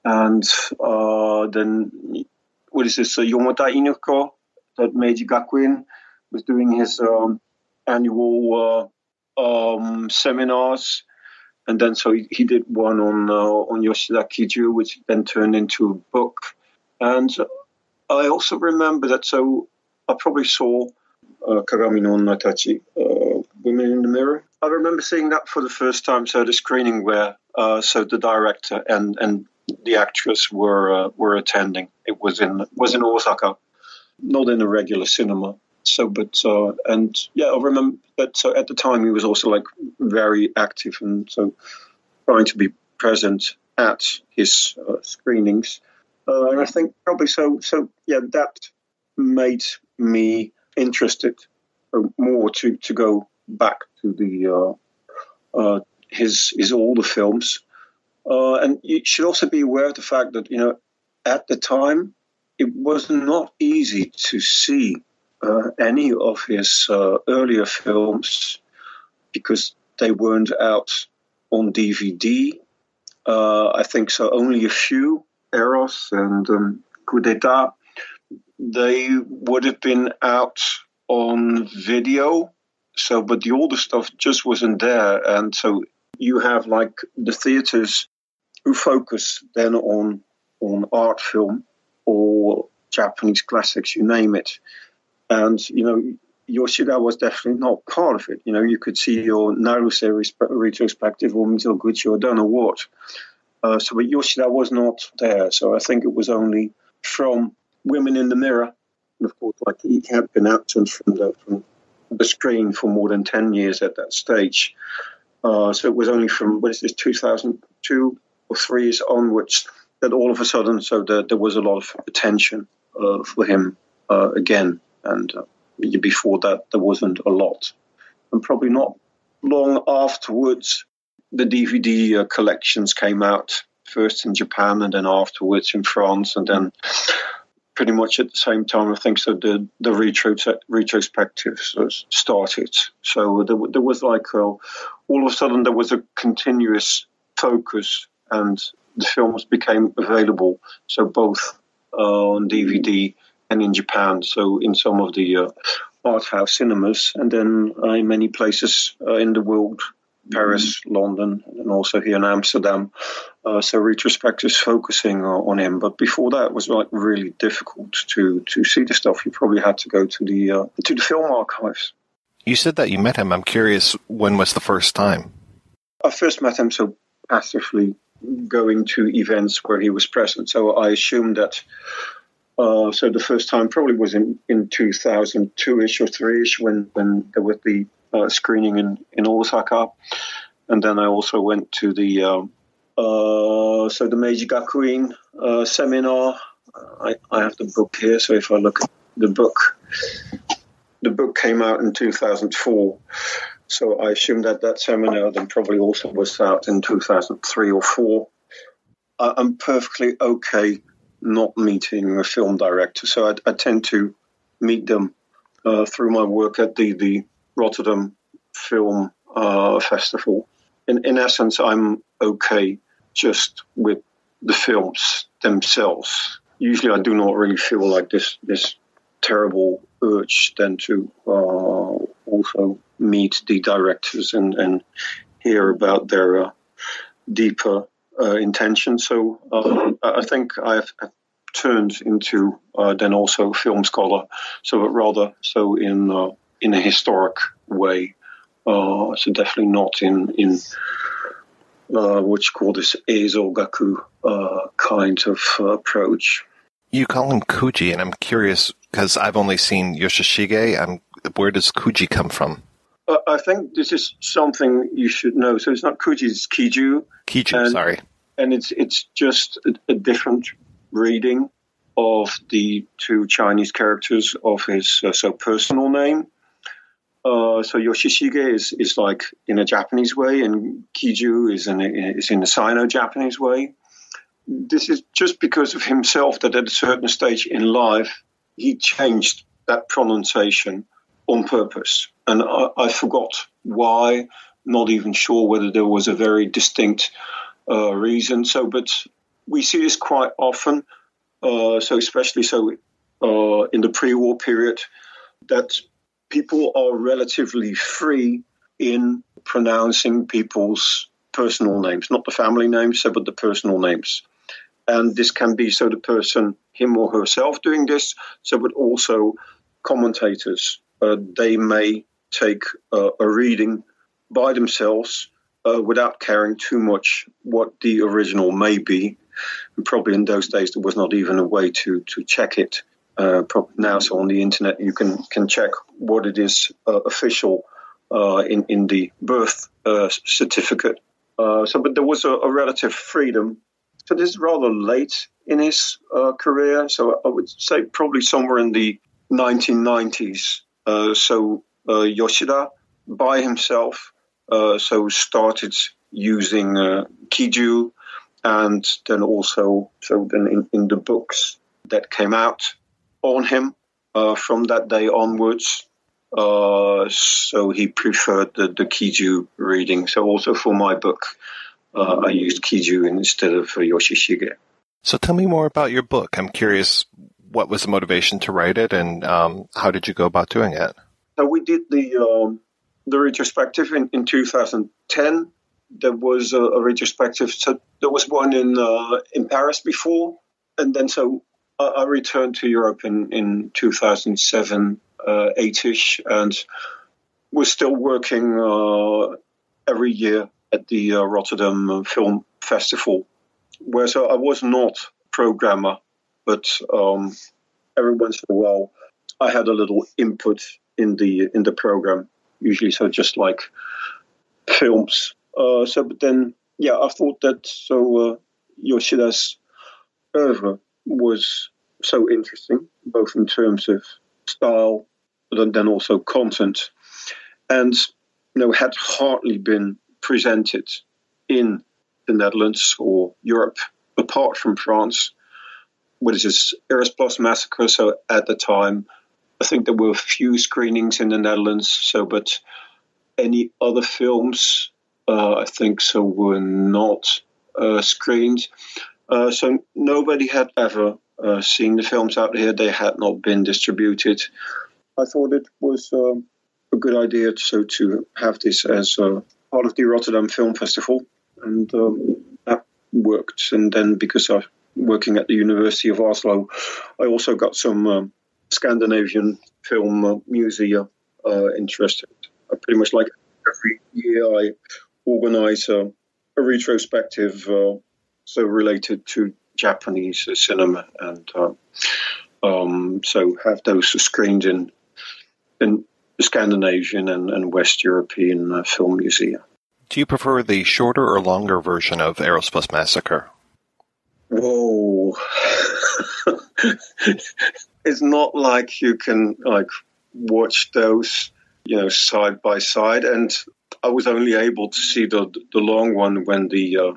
and uh, then what is this? Uh, Yomota Inuhiko that Meiji Gakuin was doing his um, annual uh, um, seminars. And then so he, he did one on uh, on Yoshida Kiju, which then turned into a book. And I also remember that. So I probably saw uh, Kagami no Onnatachi, uh, Women in the Mirror. I remember seeing that for the first time. So the screening where uh, so the director and and the actress were uh, were attending. It was in was in Osaka, not in a regular cinema. So, but uh, and yeah, I remember. But so at the time, he was also like very active and so trying to be present at his uh, screenings. Uh, and I think probably so. So yeah, that made me interested more to to go back to the uh, uh, his his older films uh, and you should also be aware of the fact that, you know, at the time, it was not easy to see uh, any of his uh, earlier films because they weren't out on DVD. Uh, I think so, only a few, Eros and um, Coup d'etat, they would have been out on video. So, but the older stuff just wasn't there. And so you have like the theaters who focus then on on art film or Japanese classics, you name it. And you know, Yoshida was definitely not part of it. You know, you could see your Naruse retrospective or Mizoguchi or don't know what. Uh, so, but Yoshida was not there. So I think it was only from Women in the Mirror. And of course, like he had been absent from the from the screen for more than ten years at that stage. Uh, so it was only from what is this 2002 or three onwards that all of a sudden, so the, there was a lot of attention uh, for him uh, again. And uh, before that, there wasn't a lot. And probably not long afterwards, the DVD uh, collections came out first in Japan and then afterwards in France, and then pretty much at the same time, I think so. The the retro retrospectives started. So there, there was like uh, all of a sudden there was a continuous focus and the films became available. So both uh, on DVD and in Japan. So in some of the uh, art house cinemas, and then uh, in many places uh, in the world, Paris. London, and also here in Amsterdam. Uh, so retrospectives focusing on him. But before that, it was like really difficult to to see the stuff. You probably had to go to the uh, to the film archives. You said that you met him. I'm curious, when was the first time? I first met him so passively going to events where he was present. So I assume that. Uh, so the first time probably was in, in 2002ish or 3ish when, when there was the uh, screening in, in Osaka. And then I also went to the um, uh, so the Meiji Gakuin uh, seminar. I, I have the book here, so if I look at the book, the book came out in 2004. So I assume that that seminar then probably also was out in 2003 or 4. I'm perfectly okay not meeting a film director. So I, I tend to meet them uh, through my work at the, the Rotterdam Film uh, Festival. In, in essence, I'm okay just with the films themselves. Usually, I do not really feel like this this terrible urge then to uh, also meet the directors and, and hear about their uh, deeper uh, intentions. So uh, I think I've, I've turned into uh, then also film scholar. So rather so in uh, in a historic way. Uh, so definitely not in in what you call this eizogaku kind of approach. You call him Kuji, and I'm curious because I've only seen Yoshishige. I'm, where does Kuji come from? Uh, I think this is something you should know. So it's not Kuji, it's Kiju. Kiju, and, sorry. And it's it's just a, a different reading of the two Chinese characters of his uh, so personal name. Uh, so Yoshishige is, is like in a Japanese way, and Kiju is in a, is in a Sino-Japanese way. This is just because of himself that at a certain stage in life he changed that pronunciation on purpose, and I, I forgot why. Not even sure whether there was a very distinct uh, reason. So, but we see this quite often. Uh, so, especially so uh, in the pre-war period, that people are relatively free in pronouncing people's personal names, not the family names, so but the personal names. And this can be so the person, him or herself, doing this, so but also commentators. Uh, they may take uh, a reading by themselves uh, without caring too much what the original may be. And probably in those days there was not even a way to to check it. Uh, now, so on the internet you can can check what it is uh, official uh, in in the birth uh, certificate. Uh, so, but there was a, a, relative freedom. So this is rather late in his career. So I would say probably somewhere in the 1990s. so Yoshida by himself uh, so started using uh, Kiju, and then also so then in, in the books that came out on him uh, from that day onwards. Uh, so he preferred the, the Kiju reading. So also for my book, uh, I used Kiju instead of Yoshishige. So tell me more about your book. I'm curious what was the motivation to write it and um, how did you go about doing it? So we did the um, the retrospective in, in 2010. There was a, a retrospective. So there was one in uh, in Paris before, and then so I, I returned to Europe in in 2007, uh, eight-ish, and was still working uh, every year at the uh, Rotterdam Film Festival, where so I was not programmer, but um, every once in a while I had a little input in the in the program usually so just like films. Uh, so, but then, yeah, I thought that so uh, Yoshida's oeuvre was so interesting, both in terms of style, but then also content, and you know had hardly been presented in the Netherlands or Europe apart from France, which is Eros Plus Massacre. So at the time, I think there were a few screenings in the Netherlands. So, but any other films, uh, I think so, were not uh, screened. Uh, so nobody had ever uh, seen the films out here. They had not been distributed. I thought it was um, a good idea so to have this as part of the Rotterdam Film Festival, and um, that worked. And then because I'm working at the University of Oslo, I also got some. Um, Scandinavian film museum uh, interested. I pretty much like every year I organize a, a retrospective, uh, so related to Japanese cinema, and uh, um, so have those screened in in the Scandinavian and, and West European uh, film museum. Do you prefer the shorter or longer version of Eros Plus Massacre? Whoa. it's not like you can like watch those, you know, side by side. And I was only able to see the the long one when the uh,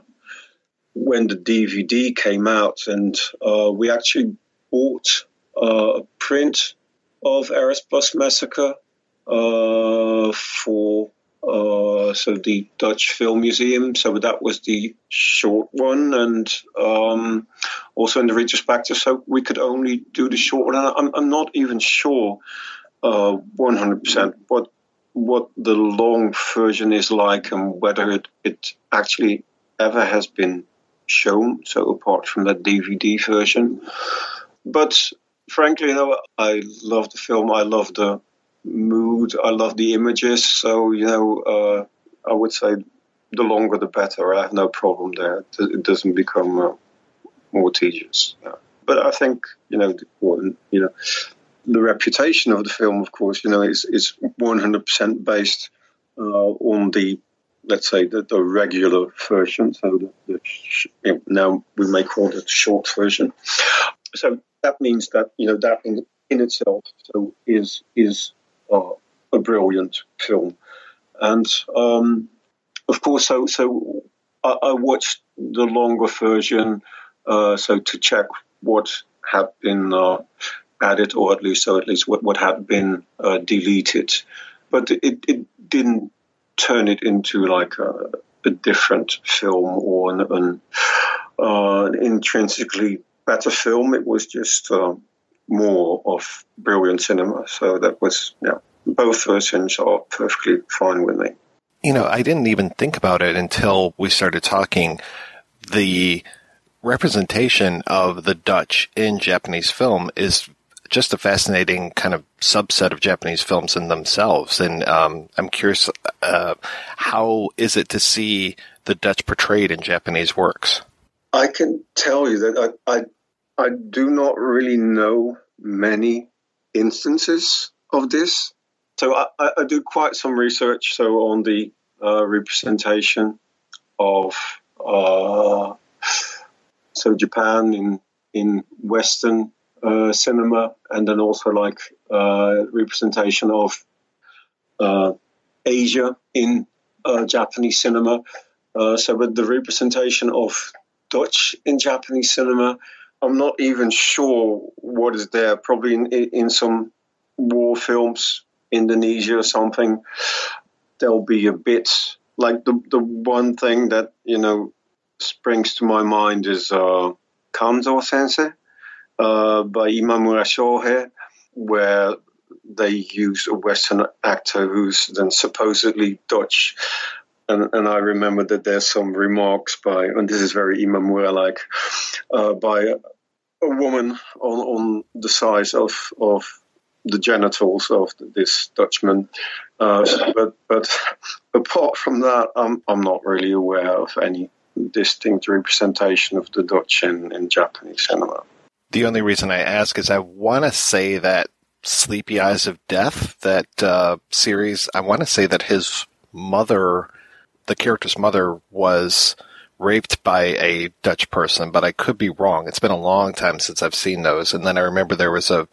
when the DVD came out, and uh, we actually bought uh, a print of Eros Plus Massacre uh, for uh, so the Dutch Film Museum. So that was the short one, and um, also in the retrospective. So we could only do the short one. And I'm, I'm not even sure uh, 100% what what the long version is like and whether it, it actually ever has been shown. So apart from that DVD version, but frankly, know, I love the film. I love the mood. I love the images. So, you know, uh, I would say the longer the better. I have no problem there. It doesn't become uh, more tedious. But I think, you know, the, you know, the reputation of the film, of course, you know, is, is 100% based uh, on the, let's say, the, the regular version. So the, the know, now we may call it the short version. so that means that you know that in, in itself so is is brilliant film, and um, of course, so so I, I watched the longer version, uh, so to check what had been uh, added, or at least so at least what what had been uh, deleted, but it it didn't turn it into like a, a different film or an, an uh, intrinsically better film. It was just uh, more of brilliant cinema. So that was yeah, both versions are perfectly fine with me. You know, I didn't even think about it until we started talking. The representation of the Dutch in Japanese film is just a fascinating kind of subset of Japanese films in themselves. And um, I'm curious, uh, how is it to see the Dutch portrayed in Japanese works? I can tell you that I, I, I do not really know many instances of this. So I, I do quite some research so on the uh, representation of uh, so Japan in in Western uh, cinema, and then also like uh, representation of uh, Asia in uh, Japanese cinema. so, with the representation of Dutch in Japanese cinema, I'm not even sure what is there. Probably in, in some war films, Indonesia or something, there'll be a bit like the the one thing that you know springs to my mind is uh, Kanzo Sensei uh, by Imamura Shohei, where they use a Western actor who's then supposedly Dutch. And, and I remember that there's some remarks by, and this is very Imamura like, uh, by a, a woman on, on the size of, of the genitals of this Dutchman. Uh, but but apart from that, I'm I'm not really aware of any distinct representation of the Dutch in, in Japanese cinema. The only reason I ask is I want to say that Sleepy Eyes of Death, that uh, series, I want to say that his mother, the character's mother, was raped by a Dutch person, but I could be wrong. It's been a long time since I've seen those. And then I remember there was a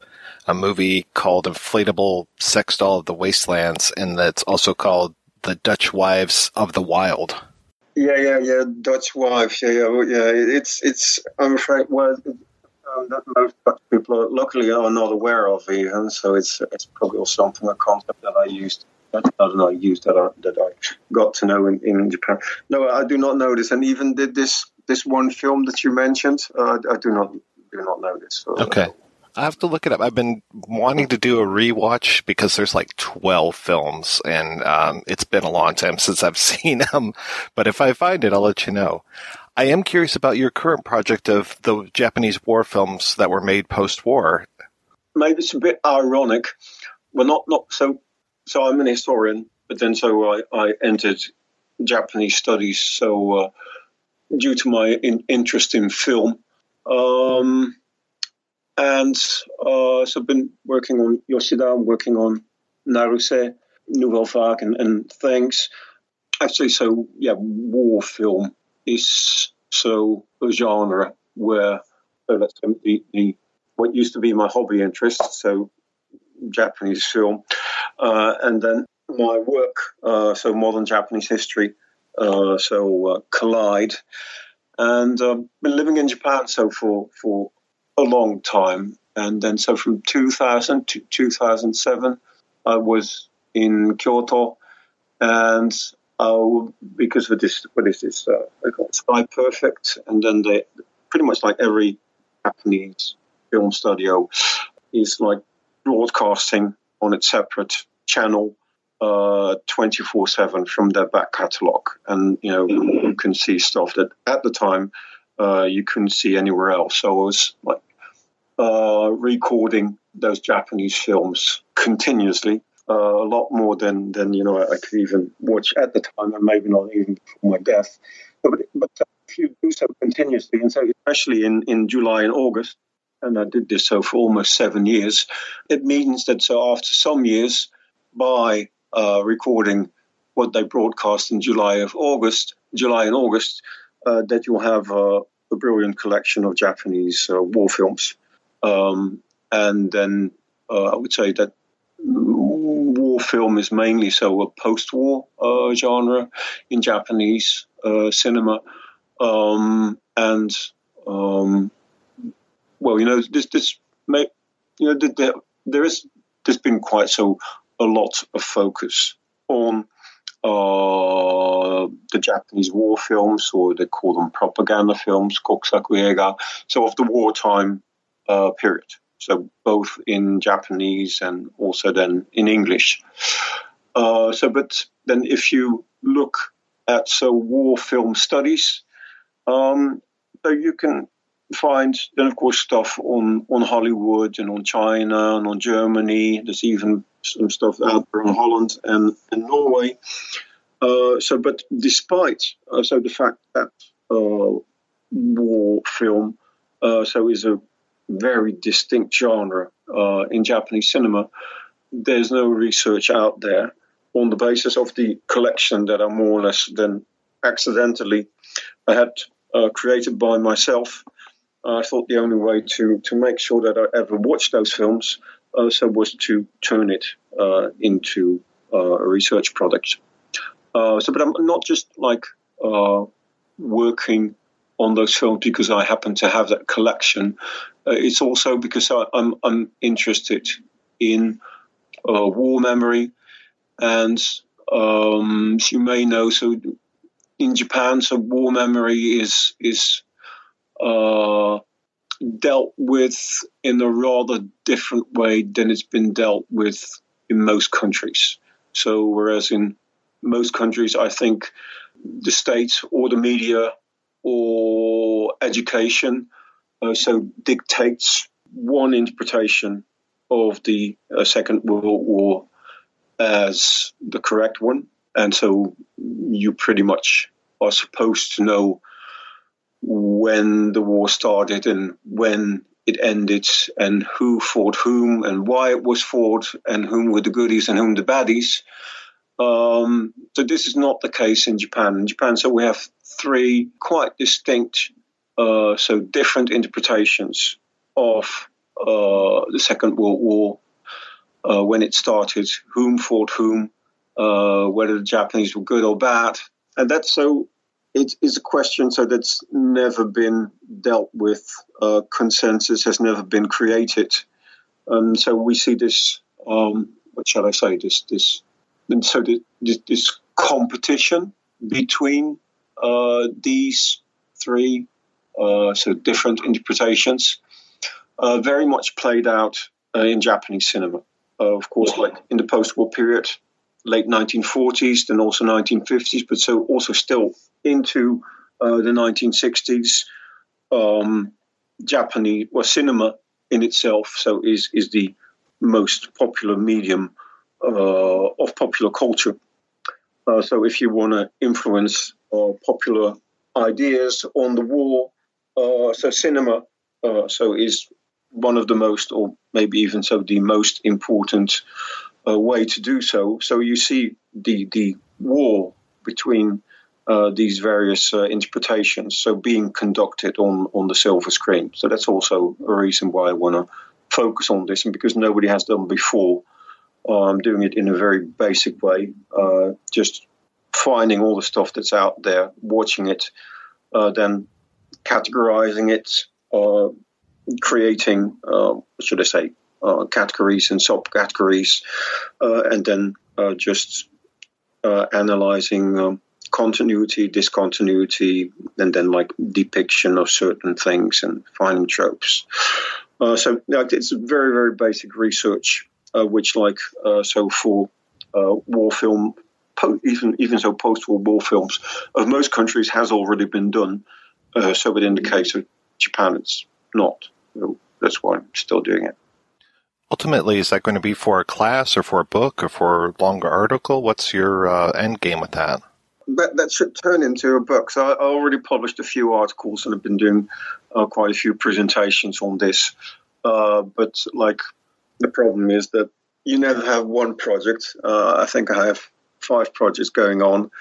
a movie called Inflatable Sex Doll of the Wastelands, and that's also called The Dutch Wives of the Wild. Yeah, yeah, yeah. Dutch wives. Yeah, yeah, yeah. It's, it's. I'm afraid. Well, um, that most Dutch people, luckily, are not aware of even. So it's, it's probably something a concept that I used. That I don't know. Used that I that I got to know in, in Japan. No, I do not know this. And even did this this one film that you mentioned. Uh, I do not do not know this. So, okay. I have to look it up. I've been wanting to do a rewatch because there's like 12 films and um, it's been a long time since I've seen them. But if I find it, I'll let you know. I am curious about your current project of the Japanese war films that were made post-war. Maybe it's a bit ironic. Well, not not so. So I'm an historian, but then so I, I entered Japanese studies. So uh, due to my in, interest in film, um, and uh, so I've been working on Yoshida, I'm working on Naruse, Nouvelle Vague, and, and things. Actually, so yeah, war film is so a genre where so that's the, the what used to be my hobby interest, so Japanese film, uh, and then my work, uh, so modern Japanese history, uh, so uh, Collide, and I've um, been living in Japan so for for a long time. And then, so from 2000 to 2007, I was in Kyoto, and uh, because of this, what is this? Uh, Sky Perfect, and then they pretty much like every Japanese film studio is like broadcasting on its separate channel uh, 24 7 from their back catalogue. And, you know, you can see stuff that at the time uh, you couldn't see anywhere else. So it was like uh, recording those Japanese films continuously. Uh, a lot more than, than you know I could even watch at the time, and maybe not even before my death. But, but if you do so continuously, and so especially in, in July and August, and I did this so for almost seven years, it means that so after some years, by uh, recording what they broadcast in July of August, July and August, uh, that you'll have uh, a brilliant collection of Japanese uh, war films Um, and then uh, I would say that war film is mainly so a post-war uh, genre in Japanese uh, cinema, um, and um, well, you know, this this may, you know, there, there is there's been quite so a lot of focus on uh, the Japanese war films, or they call them propaganda films, kokusaku eiga. so of the wartime uh, period. So both in Japanese and also then in English. Uh, so, but then if you look at so war film studies, um, so you can find then of course stuff on on Hollywood and on China and on Germany. There's even some stuff out there on Holland and, and Norway. Uh, so, but despite uh, so the fact that uh, war film uh, so is a very distinct genre uh, in Japanese cinema, there's no research out there on the basis of the collection that I more or less then accidentally I had uh, created by myself. I thought the only way to, to make sure that I ever watched those films uh, so was to turn it uh, into uh, a research product. Uh, so, but I'm not just like uh, working on those films because I happen to have that collection. it's also because I, I'm, I'm interested in war memory, and um, as you may know, so in Japan, so war memory is is uh, dealt with in a rather different way than it's been dealt with in most countries. So, whereas in most countries, I think the state or the media or education uh, so dictates one interpretation of the uh, Second World War as the correct one, and so you pretty much are supposed to know when the war started and when it ended and who fought whom and why it was fought and whom were the goodies and whom the baddies. Um, so this is not the case in Japan. In Japan, so we have three quite distinct, uh, so different interpretations of uh, the Second World War uh, when it started, whom fought whom, uh, whether the Japanese were good or bad, and that's so it is a question so that's never been dealt with. Uh, consensus has never been created, and so we see this. Um, what shall I say? This this and so this, this competition between uh, these three uh, so different interpretations uh, very much played out uh, in Japanese cinema. Uh, of course, like in the post-war period, late 1940s, then also 1950s, but so also still into uh, the 1960s. Um, Japanese well, cinema in itself so is is the most popular medium of popular culture. Uh, so if you want to influence uh, popular ideas on the war, uh, so cinema uh, so is one of the most, or maybe even so the most important way to do so. So you see the the war between uh, these various uh, interpretations, so being conducted on on the silver screen. So that's also a reason why I want to focus on this, and because nobody has done before. Uh, I'm doing it in a very basic way, uh, just finding all the stuff that's out there, watching it, uh, then categorizing it, creating, what should I say, uh, categories and subcategories, uh, and then uh, just analyzing um, continuity, discontinuity, and then like depiction of certain things and finding tropes. so it's very very basic research, which like so for war film even even so post-war war films of most countries has already been done. Uh, so, but in the case of Japan, it's not. that's why I'm still doing it. Ultimately, is that going to be for a class or for a book or for a longer article? What's your uh, end game with that? That, that should turn into a book. So I, already published a few articles and I've been doing uh, quite a few presentations on this. Uh, but like the problem is that you never have one project. Uh, I think I have five projects going on.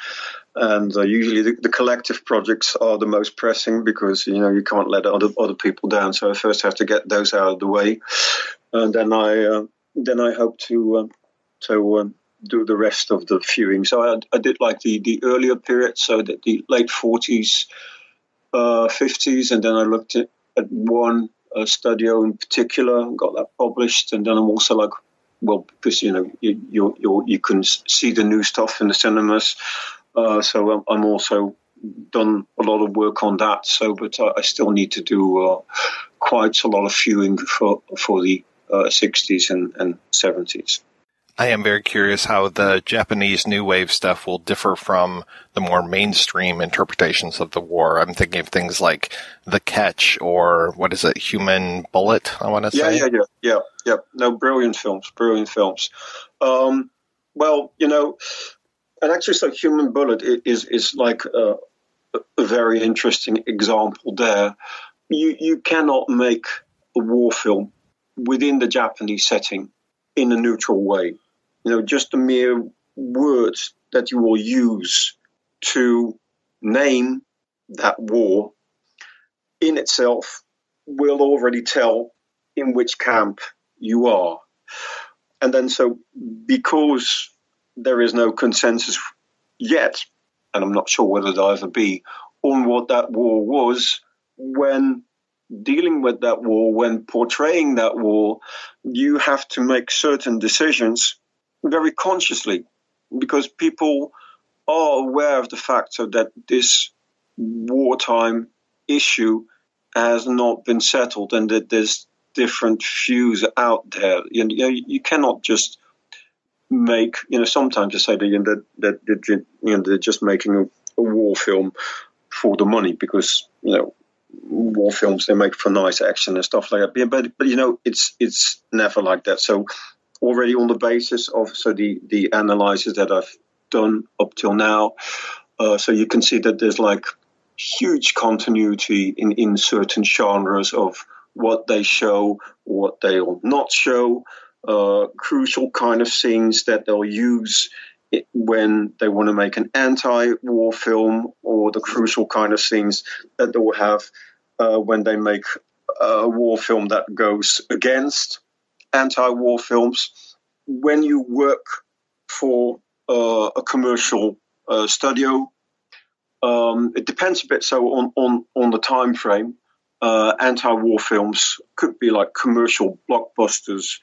and uh, usually the, the, collective projects are the most pressing because you know you can't let other other people down. So I first have to get those out of the way, and then I uh, then I hope to uh, to um, do the rest of the viewing. So I, I, did like the the earlier period, so that the late forties, uh, fifties, and then I looked at, at one uh, studio in particular, got that published, and then I'm also like well because you know you you you, you can see the new stuff in the cinemas. Uh, so I'm, also done a lot of work on that. So, but I, I still need to do uh, quite a lot of viewing for for the uh, 60s and, and 70s. I am very curious how the Japanese New Wave stuff will differ from the more mainstream interpretations of the war. I'm thinking of things like The Catch or what is it, Human Bullet, I want to yeah, say. Yeah, yeah, yeah, yeah. No, brilliant films, brilliant films. Um, well, you know, and actually, so Human Bullet is is like a, a very interesting example there. You you cannot make a war film within the Japanese setting in a neutral way. You know, just the mere words that you will use to name that war in itself will already tell in which camp you are. And then, so because there is no consensus yet, and I'm not sure whether there'll ever be, on what that war was when dealing with that war, when portraying that war, you have to make certain decisions very consciously because people are aware of the fact that this wartime issue has not been settled and that there's different views out there. You know, you cannot just make, you know, sometimes you say that, you know, that, that, you know, they're just making a, a war film for the money because, you know, war films they make for nice action and stuff like that. But but you know it's it's never like that. So already on the basis of so the the analysis that I've done up till now, uh, so you can see that there's like huge continuity in in certain genres of what they show, what they'll not show, uh, crucial kind of scenes that they'll use when they want to make an anti-war film, or the crucial kind of scenes that they'll have uh, when they make a war film that goes against anti-war films. When you work for uh, a commercial uh, studio, um, it depends a bit. So on on on the time frame, uh, anti-war films could be like commercial blockbusters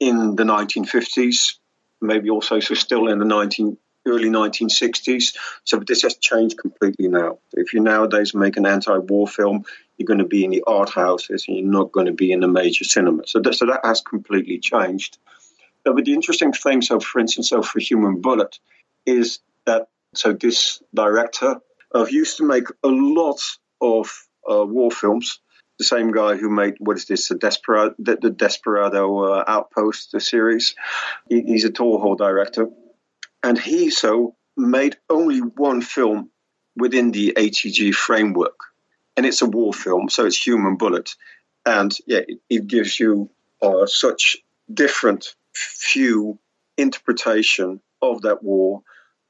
in the 1950s, maybe also so still in the 19 early 1960s. So this has changed completely now. If you nowadays make an anti-war film, you're going to be in the art houses and you're not going to be in the major cinema. So that, so that has completely changed. but the interesting thing, so for instance, so for Human Bullet, is that so this director uh, used to make a lot of uh, war films. The same guy who made what is this, the Desperado, the, the Desperado uh, Outpost the series. He, he's a Toho director, and he so made only one film within the ATG framework, and it's a war film, so it's Human Bullet, and yeah, it, it gives you uh, such different view interpretation of that war.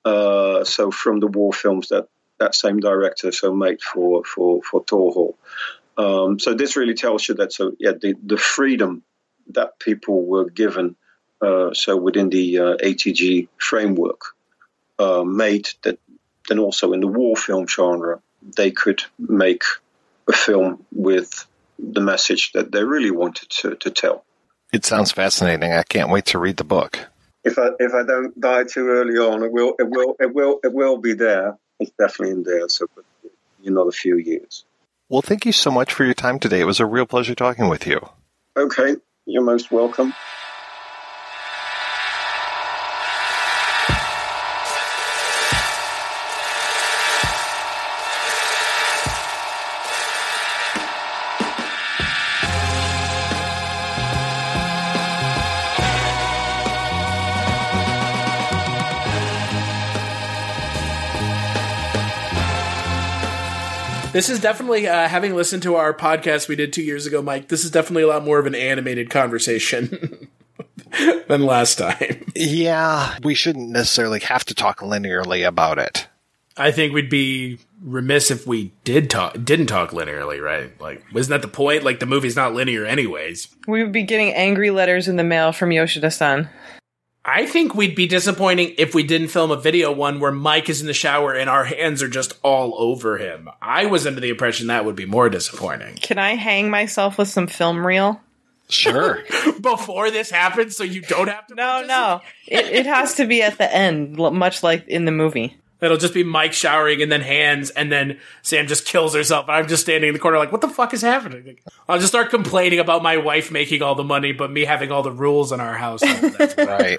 Uh, so from the war films that that same director so made for for for Toho. Um, so this really tells you that so yeah the the freedom that people were given so within the uh, ATG framework, uh, made that then also in the war film genre, they could make a film with the message that they really wanted to, to tell. It sounds fascinating. I can't wait to read the book. If I if I don't die too early on, it will it will it will it will be there. It's definitely in there. So, in another few years. Well, thank you so much for your time today. It was a real pleasure talking with you. Okay, you're most welcome. This is definitely, uh, having listened to our podcast we did two years ago, Mike, this is definitely a lot more of an animated conversation than last time. Yeah, we shouldn't necessarily have to talk linearly about it. I think we'd be remiss if we did talk didn't talk linearly, right? Like, wasn't that the point? Like, the movie's not linear, anyways. We would be getting angry letters in the mail from Yoshida-san. I think we'd be disappointing if we didn't film a video one where Mike is in the shower and our hands are just all over him. I was under the impression that would be more disappointing. Can I hang myself with some film reel? Sure. Before this happens, so you don't have to. No, no. It, it has to be at the end, much like in the movie. It'll just be Mike showering and then hands, and then Samm just kills herself. And I'm just standing in the corner like, what the fuck is happening? Like, I'll just start complaining about my wife making all the money, but me having all the rules in our house. right.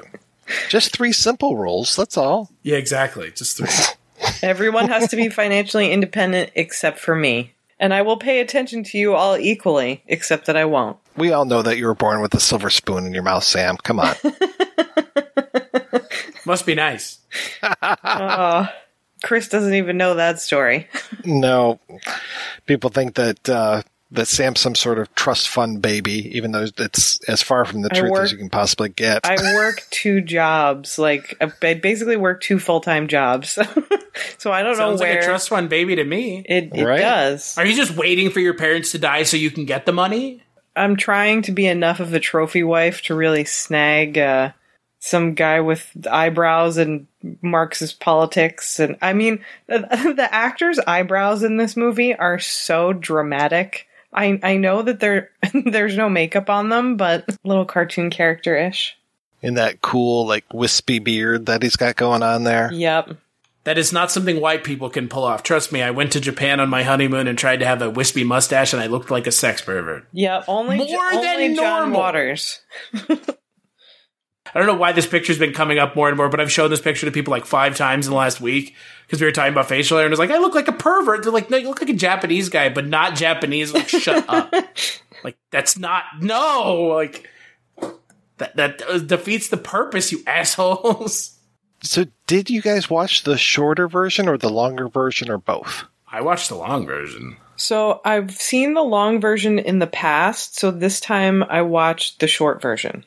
Just three simple rules. That's all. Yeah, exactly. Just three. Everyone has to be financially independent except for me. And I will pay attention to you all equally, except that I won't. We all know that you were born with a silver spoon in your mouth, Samm. Come on. Must be nice. oh, Chris doesn't even know that story. no. People think that uh, that Samm's some sort of trust fund baby, even though it's as far from the I truth work- as you can possibly get. I work two jobs, like I basically work two full time jobs. so I don't Sounds know where like a trust fund baby to me. it, it does. Are you just waiting for your parents to die so you can get the money? I'm trying to be enough of a trophy wife to really snag uh, some guy with eyebrows and Marxist politics. And I mean, the, the actors' eyebrows in this movie are so dramatic. I I know that there there's no makeup on them, but a little cartoon character ish. in that cool, like wispy beard that he's got going on there. Yep. That is not something white people can pull off. Trust me, I went to Japan on my honeymoon and tried to have a wispy mustache, and I looked like a sex pervert. Yeah, only More than only John normal. Waters. I don't know why this picture's been coming up more and more, but I've shown this picture to people like five times in the last week because we were talking about facial hair, and it's like I look like a pervert. They're like, no, you look like a Japanese guy, but not Japanese. Like, shut up. Like that's not no. Like that that uh, defeats the purpose, you assholes. So, did you guys watch the shorter version or the longer version or both? I watched the long version. So I've seen the long version in the past, so this time I watched the short version.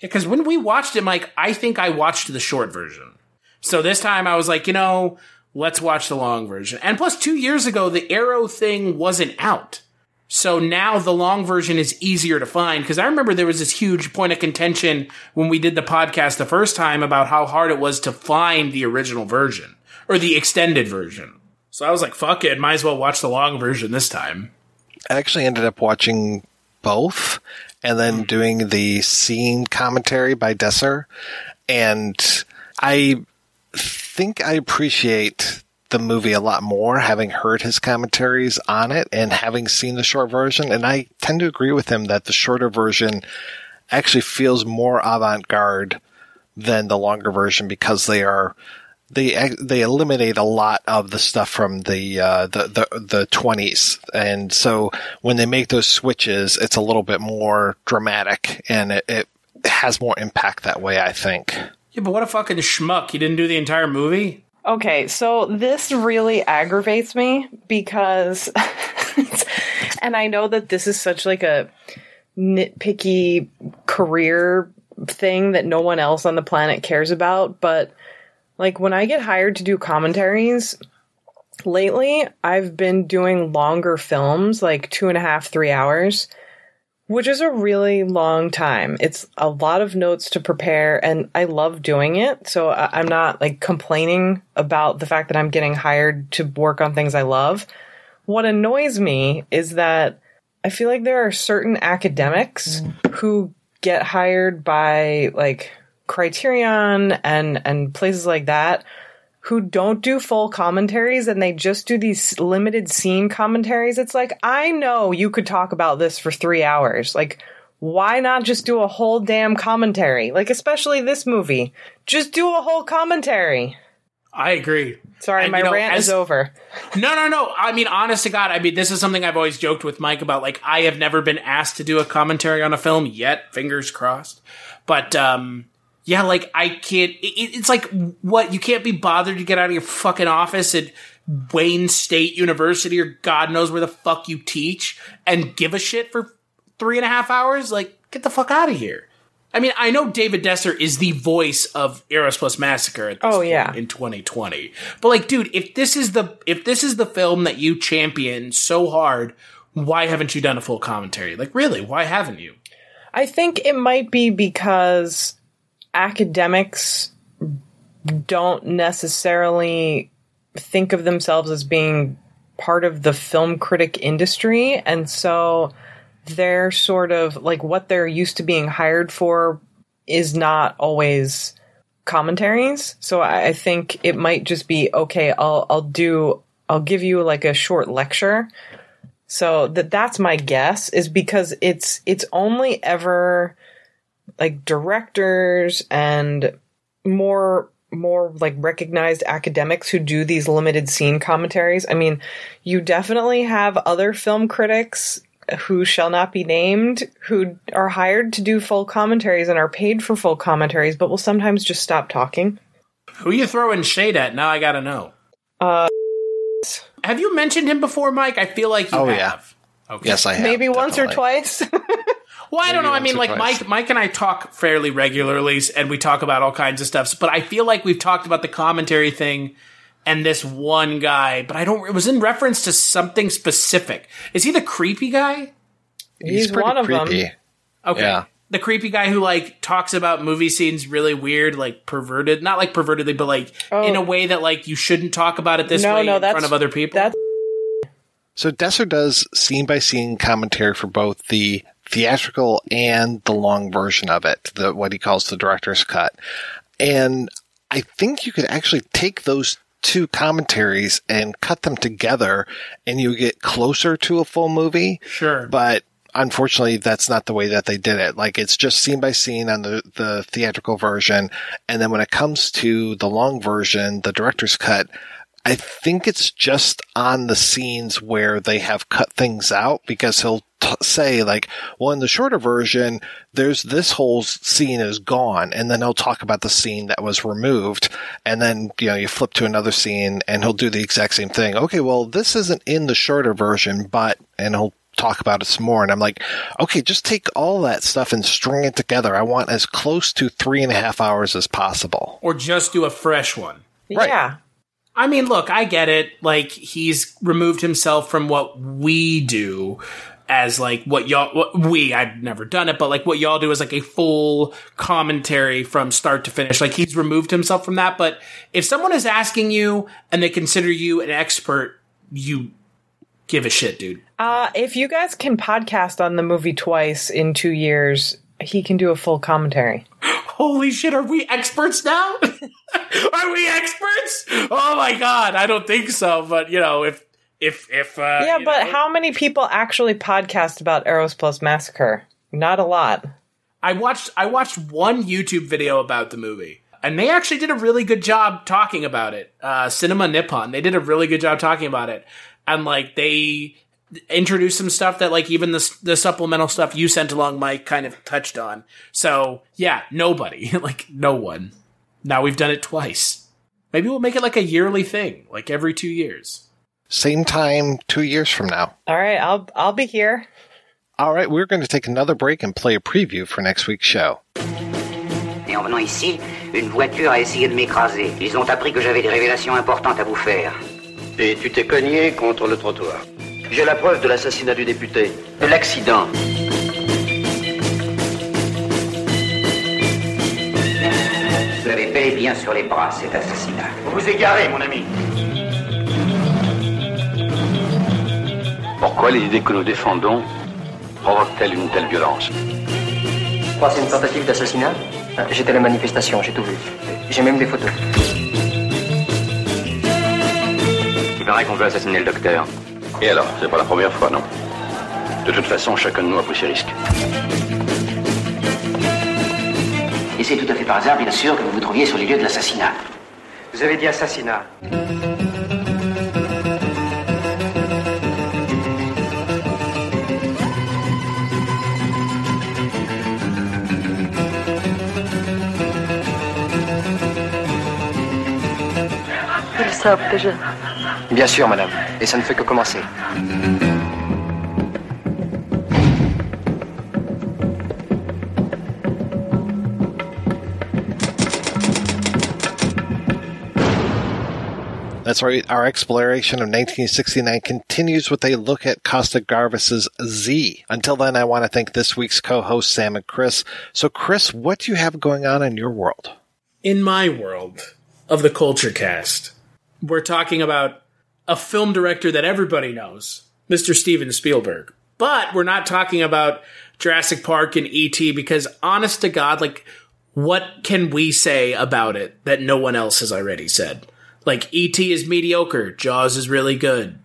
Because when we watched it, Mike, I think I watched the short version. So this time I was like, you know, let's watch the long version. And plus, two years ago, the Arrow thing wasn't out. So now the long version is easier to find. Because I remember there was this huge point of contention when we did the podcast the first time about how hard it was to find the original version or the extended version. So I was like, fuck it, might as well watch the long version this time. I actually ended up watching both and then mm-hmm. doing the scene commentary by Desser. And I think I appreciate the movie a lot more having heard his commentaries on it and having seen the short version. And I tend to agree with him that the shorter version actually feels more avant garde than the longer version because they are they they eliminate a lot of the stuff from the uh, the the the twenties, and so when they make those switches, it's a little bit more dramatic, and it, it has more impact that way. I think. Yeah, but what a fucking schmuck. You didn't do the entire movie? Okay, so this really aggravates me because and I know that this is such like a nitpicky career thing that no one else on the planet cares about, but like when I get hired to do commentaries, lately I've been doing longer films, like two and a half, three hours, which is a really long time. It's a lot of notes to prepare, and I love doing it. So I- I'm not like complaining about the fact that I'm getting hired to work on things I love. What annoys me is that I feel like there are certain academics mm. who get hired by like Criterion and and places like that who don't do full commentaries and they just do these limited scene commentaries. It's like I know you could talk about this for 3 hours. Like why not just do a whole damn commentary? Like especially this movie. Just do a whole commentary. I agree. Sorry, And, my you know, rant as- is over. No, no, no. I mean, honest to God, I mean, this is something I've always joked with Mike about. Like, I have never been asked to do a commentary on a film yet. Fingers crossed. But, um, yeah, like, I can't, it, it's like, what? You can't be bothered to get out of your fucking office at Wayne State University or God knows where the fuck you teach and give a shit for three and a half hours? Like, get the fuck out of here. I mean, I know David Desser is the voice of Eros Plus Massacre at this Oh, point yeah. in 2020. But like, dude, if this is the if this is the film that you champion so hard, why haven't you done a full commentary? Like, really, why haven't you? I think it might be because academics don't necessarily think of themselves as being part of the film critic industry. And so they're sort of like what they're used to being hired for is not always commentaries. So I, think it might just be okay, I'll I'll do I'll give you like a short lecture. So that that's my guess is because it's it's only ever like directors and more more like recognized academics who do these limited scene commentaries. I mean, you definitely have other film critics who shall not be named who are hired to do full commentaries and are paid for full commentaries but will sometimes just stop talking. Who you throwing shade at? Now I gotta know. Uh Have you mentioned him before, Mike? I feel like you Oh, have. yeah. Okay. Yes, I have. maybe once or twice. Well, I don't know. I mean, like twice. Mike, Mike and I talk fairly regularly, and we talk about all kinds of stuff. But I feel like we've talked about the commentary thing and this one guy. But I don't. It was in reference to something specific. Is he the creepy guy? He's, pretty one of creepy. them. Okay. Yeah. The creepy guy who like talks about movie scenes really weird, like perverted, not like pervertedly, but like Oh. in a oh. way that like you shouldn't talk about it this No, way no, in that's- front of other people. That's So Desser does scene by scene commentary for both the theatrical and the long version of it, the what he calls the director's cut. And I think you could actually take those two commentaries and cut them together and you get closer to a full movie. Sure. But unfortunately that's not the way that they did it. Like it's just scene by scene on the, the theatrical version. And then when it comes to the long version, the director's cut, I think it's just on the scenes where they have cut things out because he'll t- say like, well, in the shorter version, there's this whole scene is gone. And then he'll talk about the scene that was removed. And then, you know, you flip to another scene and he'll do the exact same thing. Okay. Well, this isn't in the shorter version, but, and he'll talk about it some more. And I'm like, okay, just take all that stuff and string it together. I want as close to three and a half hours as possible. or just do a fresh one. Right. yeah. I mean, look, I get it. Like he's removed himself from what we do as like what y'all what we I've never done it, but like what y'all do is like a full commentary from start to finish. Like he's removed himself from that. But if someone is asking you and they consider you an expert, you give a shit, dude. Uh, if you guys can podcast on the movie twice in two years, he can do a full commentary. Holy shit, are we experts now? are we experts? Oh my god, I don't think so. But you know, if if if uh, yeah, but know- how many people actually podcast about Eros Plus Massacre? Not a lot. I watched I watched one YouTube video about the movie, and they actually did a really good job talking about it. Uh, Cinema Nippon, they did a really good job talking about it, and like they introduced some stuff that like even the the supplemental stuff you sent along, Mike, kind of touched on. So yeah, nobody, like no one. Now we've done it twice. Maybe we'll make it like a yearly thing, like every two years. Same time two years from now. All right, I'll I'll be here. All right, we're going to take another break and play a preview for next week's show. Et en venant ici, une voiture a essayé de m'écraser. Ils ont appris que j'avais des révélations importantes à vous faire. Et tu t'es cogné contre le trottoir. J'ai la preuve de l'assassinat du député. De l'accident. Vous avez bel et bien sur les bras cet assassinat. Vous vous égarez, mon ami. Pourquoi les idées que nous défendons provoquent-elles une telle violence Je crois que c'est une tentative d'assassinat. Euh, J'étais à la manifestation, j'ai tout vu. J'ai même des photos. Il paraît qu'on veut assassiner le docteur. Et alors C'est pas la première fois, non De toute façon, chacun de nous a pris ses risques. Et c'est tout à fait par hasard, bien sûr, que vous vous trouviez sur les lieux de l'assassinat. Vous avez dit assassinat. je... Bien sûr, madame. Et ça ne fait que commencer. That's right. Our exploration of 1969 continues with a look at Costa-Gavras's Z. Until then, I want to thank this week's co-hosts, Samm and Chris. So, Chris, what do you have going on in your world? In my world of the Culture Cast, we're talking about a film director that everybody knows, Mr. Steven Spielberg. But we're not talking about Jurassic Park and E.T. because, honest to God, like, what can we say about it that no one else has already said? Like, E.T. is mediocre, Jaws is really good.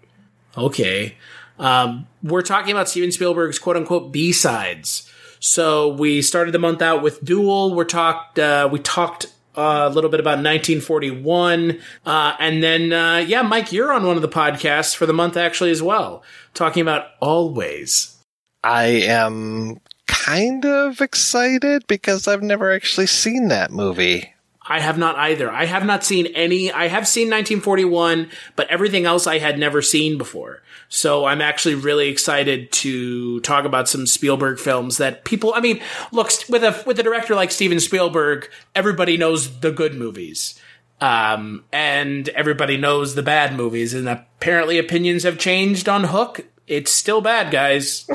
Okay. Um, we're talking about Steven Spielberg's quote unquote B sides. So we started the month out with Duel. We're talked, uh, we talked uh, a little bit about 1941. Uh, and then, uh, yeah, Mike, you're on one of the podcasts for the month actually as well, talking about Always. I am kind of excited because I've never actually seen that movie. I have not either. I have not seen any. I have seen 1941, but everything else I had never seen before. So I'm actually really excited to talk about some Spielberg films that people. I mean, look with a with a director like Steven Spielberg, everybody knows the good movies, um, and everybody knows the bad movies. And apparently, opinions have changed on Hook. It's still bad, guys.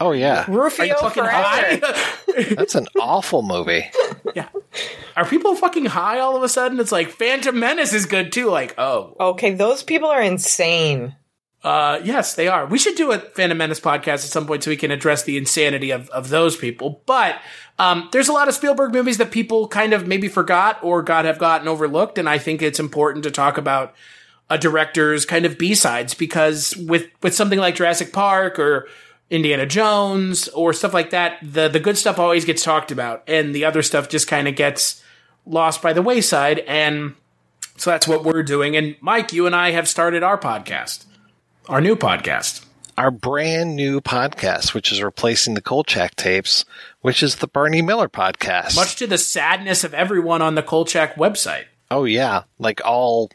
Oh yeah, Rufio forever. That's an awful movie. yeah. Are people fucking high all of a sudden? It's like Phantom Menace is good too. Like, oh. Okay, those people are insane. Uh, yes, they are. We should do a Phantom Menace podcast at some point so we can address the insanity of, of those people. But um, there's a lot of Spielberg movies that people kind of maybe forgot or God have gotten overlooked, and I think it's important to talk about a director's kind of B sides because with with something like Jurassic Park or Indiana Jones or stuff like that, the the good stuff always gets talked about, and the other stuff just kind of gets lost by the wayside. And so that's what we're doing. And Mike, you and I have started our podcast, our new podcast, our brand new podcast, which is replacing the Kolchak tapes, which is the Barney Miller podcast. Much to the sadness of everyone on the Kolchak website. Oh yeah, like all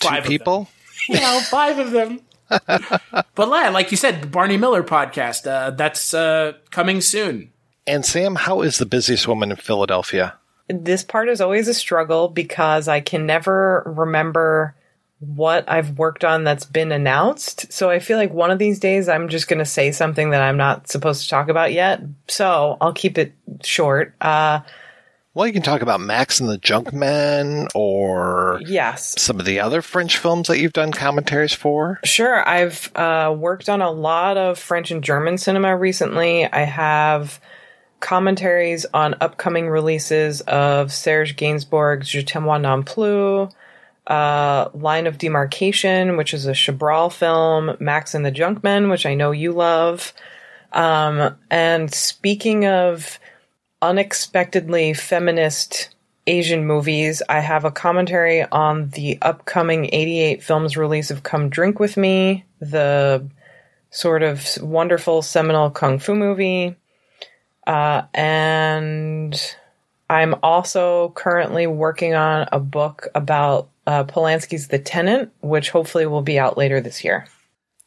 Five two people. you know, five of them. but like you said, the Barney Miller podcast. Uh, that's uh, coming soon. And Samm, how is the busiest woman in Philadelphia? This part is always a struggle because I can never remember what I've worked on that's been announced. So I feel like one of these days I'm just going to say something that I'm not supposed to talk about yet. So I'll keep it short. Uh, well, you can talk about Max and the Junkmen or yes, some of the other French films that you've done commentaries for. Sure, I've uh, worked on a lot of French and German cinema recently. I have commentaries on upcoming releases of Serge Gainsbourg's Je t'aime non plus, uh, Line of Demarcation, which is a Chabrol film, Max and the Junkmen, which I know you love. Um, and speaking of unexpectedly feminist Asian movies, I have a commentary on the upcoming 88 films release of Come Drink With Me, the sort of wonderful seminal kung fu movie. Uh, and I'm also currently working on a book about uh, Polanski's The Tenant, which hopefully will be out later this year.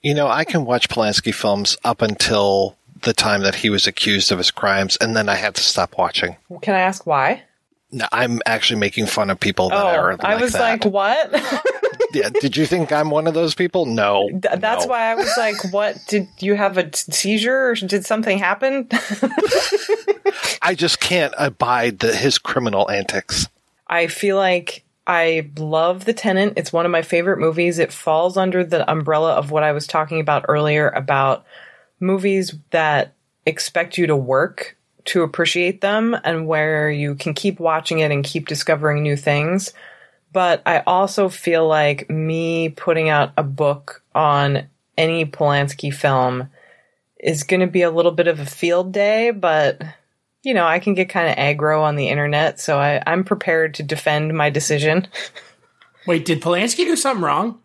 You know, I can watch Polanski films up until the time that he was accused of his crimes, and then I had to stop watching. Can I ask why? No, I'm actually making fun of people that oh, are like I was that. like, what? yeah, did you think I'm one of those people? No. Th- that's no. why I was like, what? Did you have a t- seizure or did something happen? I just can't abide the, his criminal antics. I feel like I love The Tenant. It's one of my favorite movies. It falls under the umbrella of what I was talking about earlier about movies that expect you to work to appreciate them and where you can keep watching it and keep discovering new things. But I also feel like me putting out a book on any Polanski film is going to be a little bit of a field day, but you know, I can get kind of aggro on the internet, so I, I'm prepared to defend my decision. Wait, did Polanski do something wrong?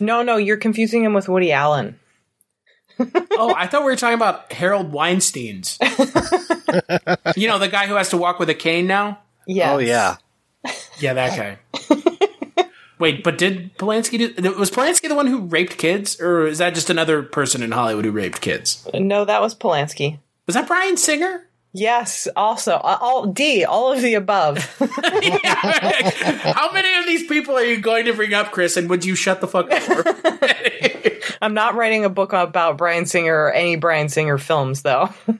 No, no, you're confusing him with Woody Allen. oh, I thought we were talking about Harold Weinstein's. you know, the guy who has to walk with a cane now? Yeah. Oh, yeah. Yeah, that guy. Wait, but did Polanski do? Was Polanski the one who raped kids, or is that just another person in Hollywood who raped kids? No, that was Polanski. Was that Bryan Singer? Yes, also uh, all D, all of the above. How many of these people are you going to bring up, Chris? And would you shut the fuck up? I'm not writing a book about Bryan Singer or any Bryan Singer films, though.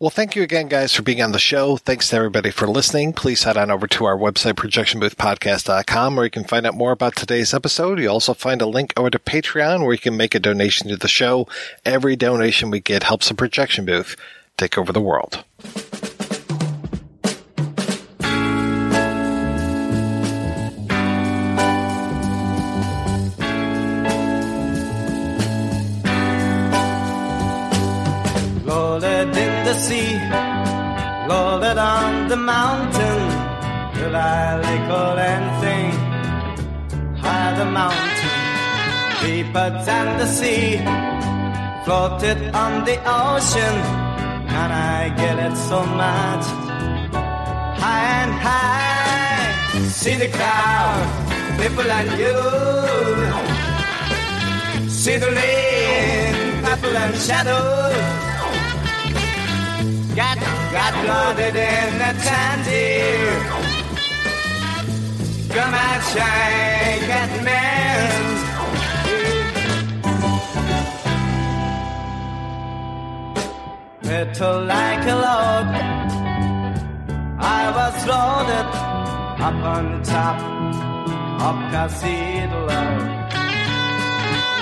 Well, thank you again, guys, for being on the show. Thanks to everybody for listening. Please head on over to our website, projectionboothpodcast.com, where you can find out more about today's episode. You also find a link over to Patreon, where you can make a donation to the show. Every donation we get helps the projection booth take over the world. Loaded in the sea, loaded on the mountain. Will I lick anything? High the mountain, deeper than the sea. Floated on the ocean, and I get it so much. High and high, see the crowd, people and you. See the rain, purple and shadow. Got, got loaded in a tandy. Come and shine, get men. Little like a load. I was loaded up on the top of Cathedral.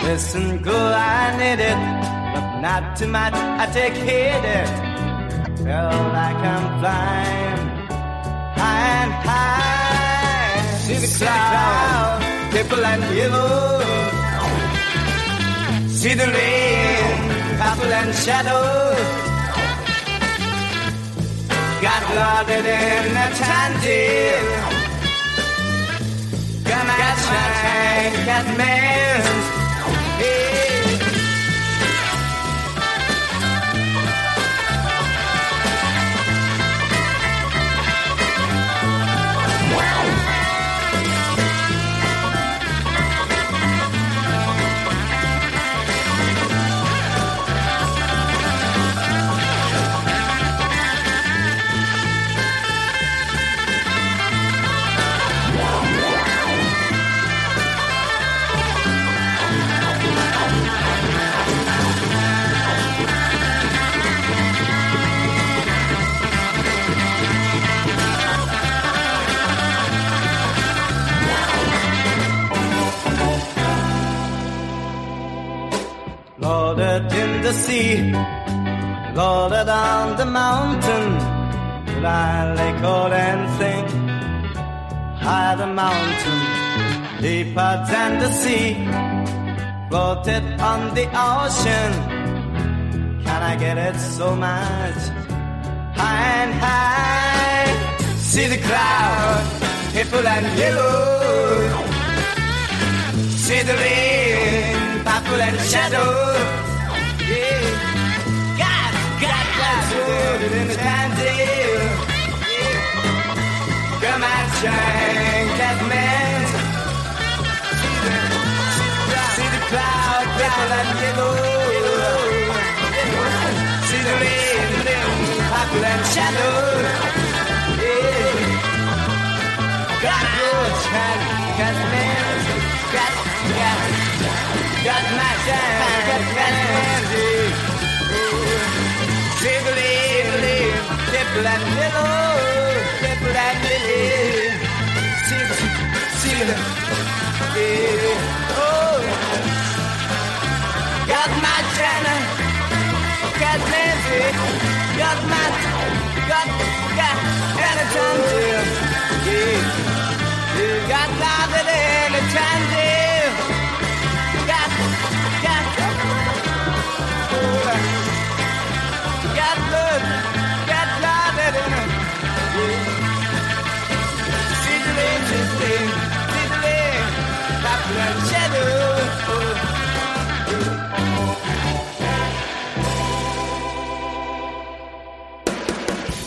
Listen girl, I need it, but not too much. I take hit it. Feel like I'm flying high and high. See the cloud, people and yellow. See the rain, purple and shadow. Got loaded in a tandy. Come and shine, get Loaded in the sea, loaded on the mountain. Fly like old and think, high the mountain, deeper than the sea. Floated on the ocean, can I get it so much? High and high, see the crowd, people and yellow. See the rain, purple and shadow. Loaded in the candy. Yeah. Come and shine. See the, cloud, purple and yellow. See the rain, purple and shadow. God, good, shine. Got, got, got my time, got my. See the leaf, little, little. See yeah. oh. Got my China, got got my, got, got, anytime, yeah. yeah. Got nothing in the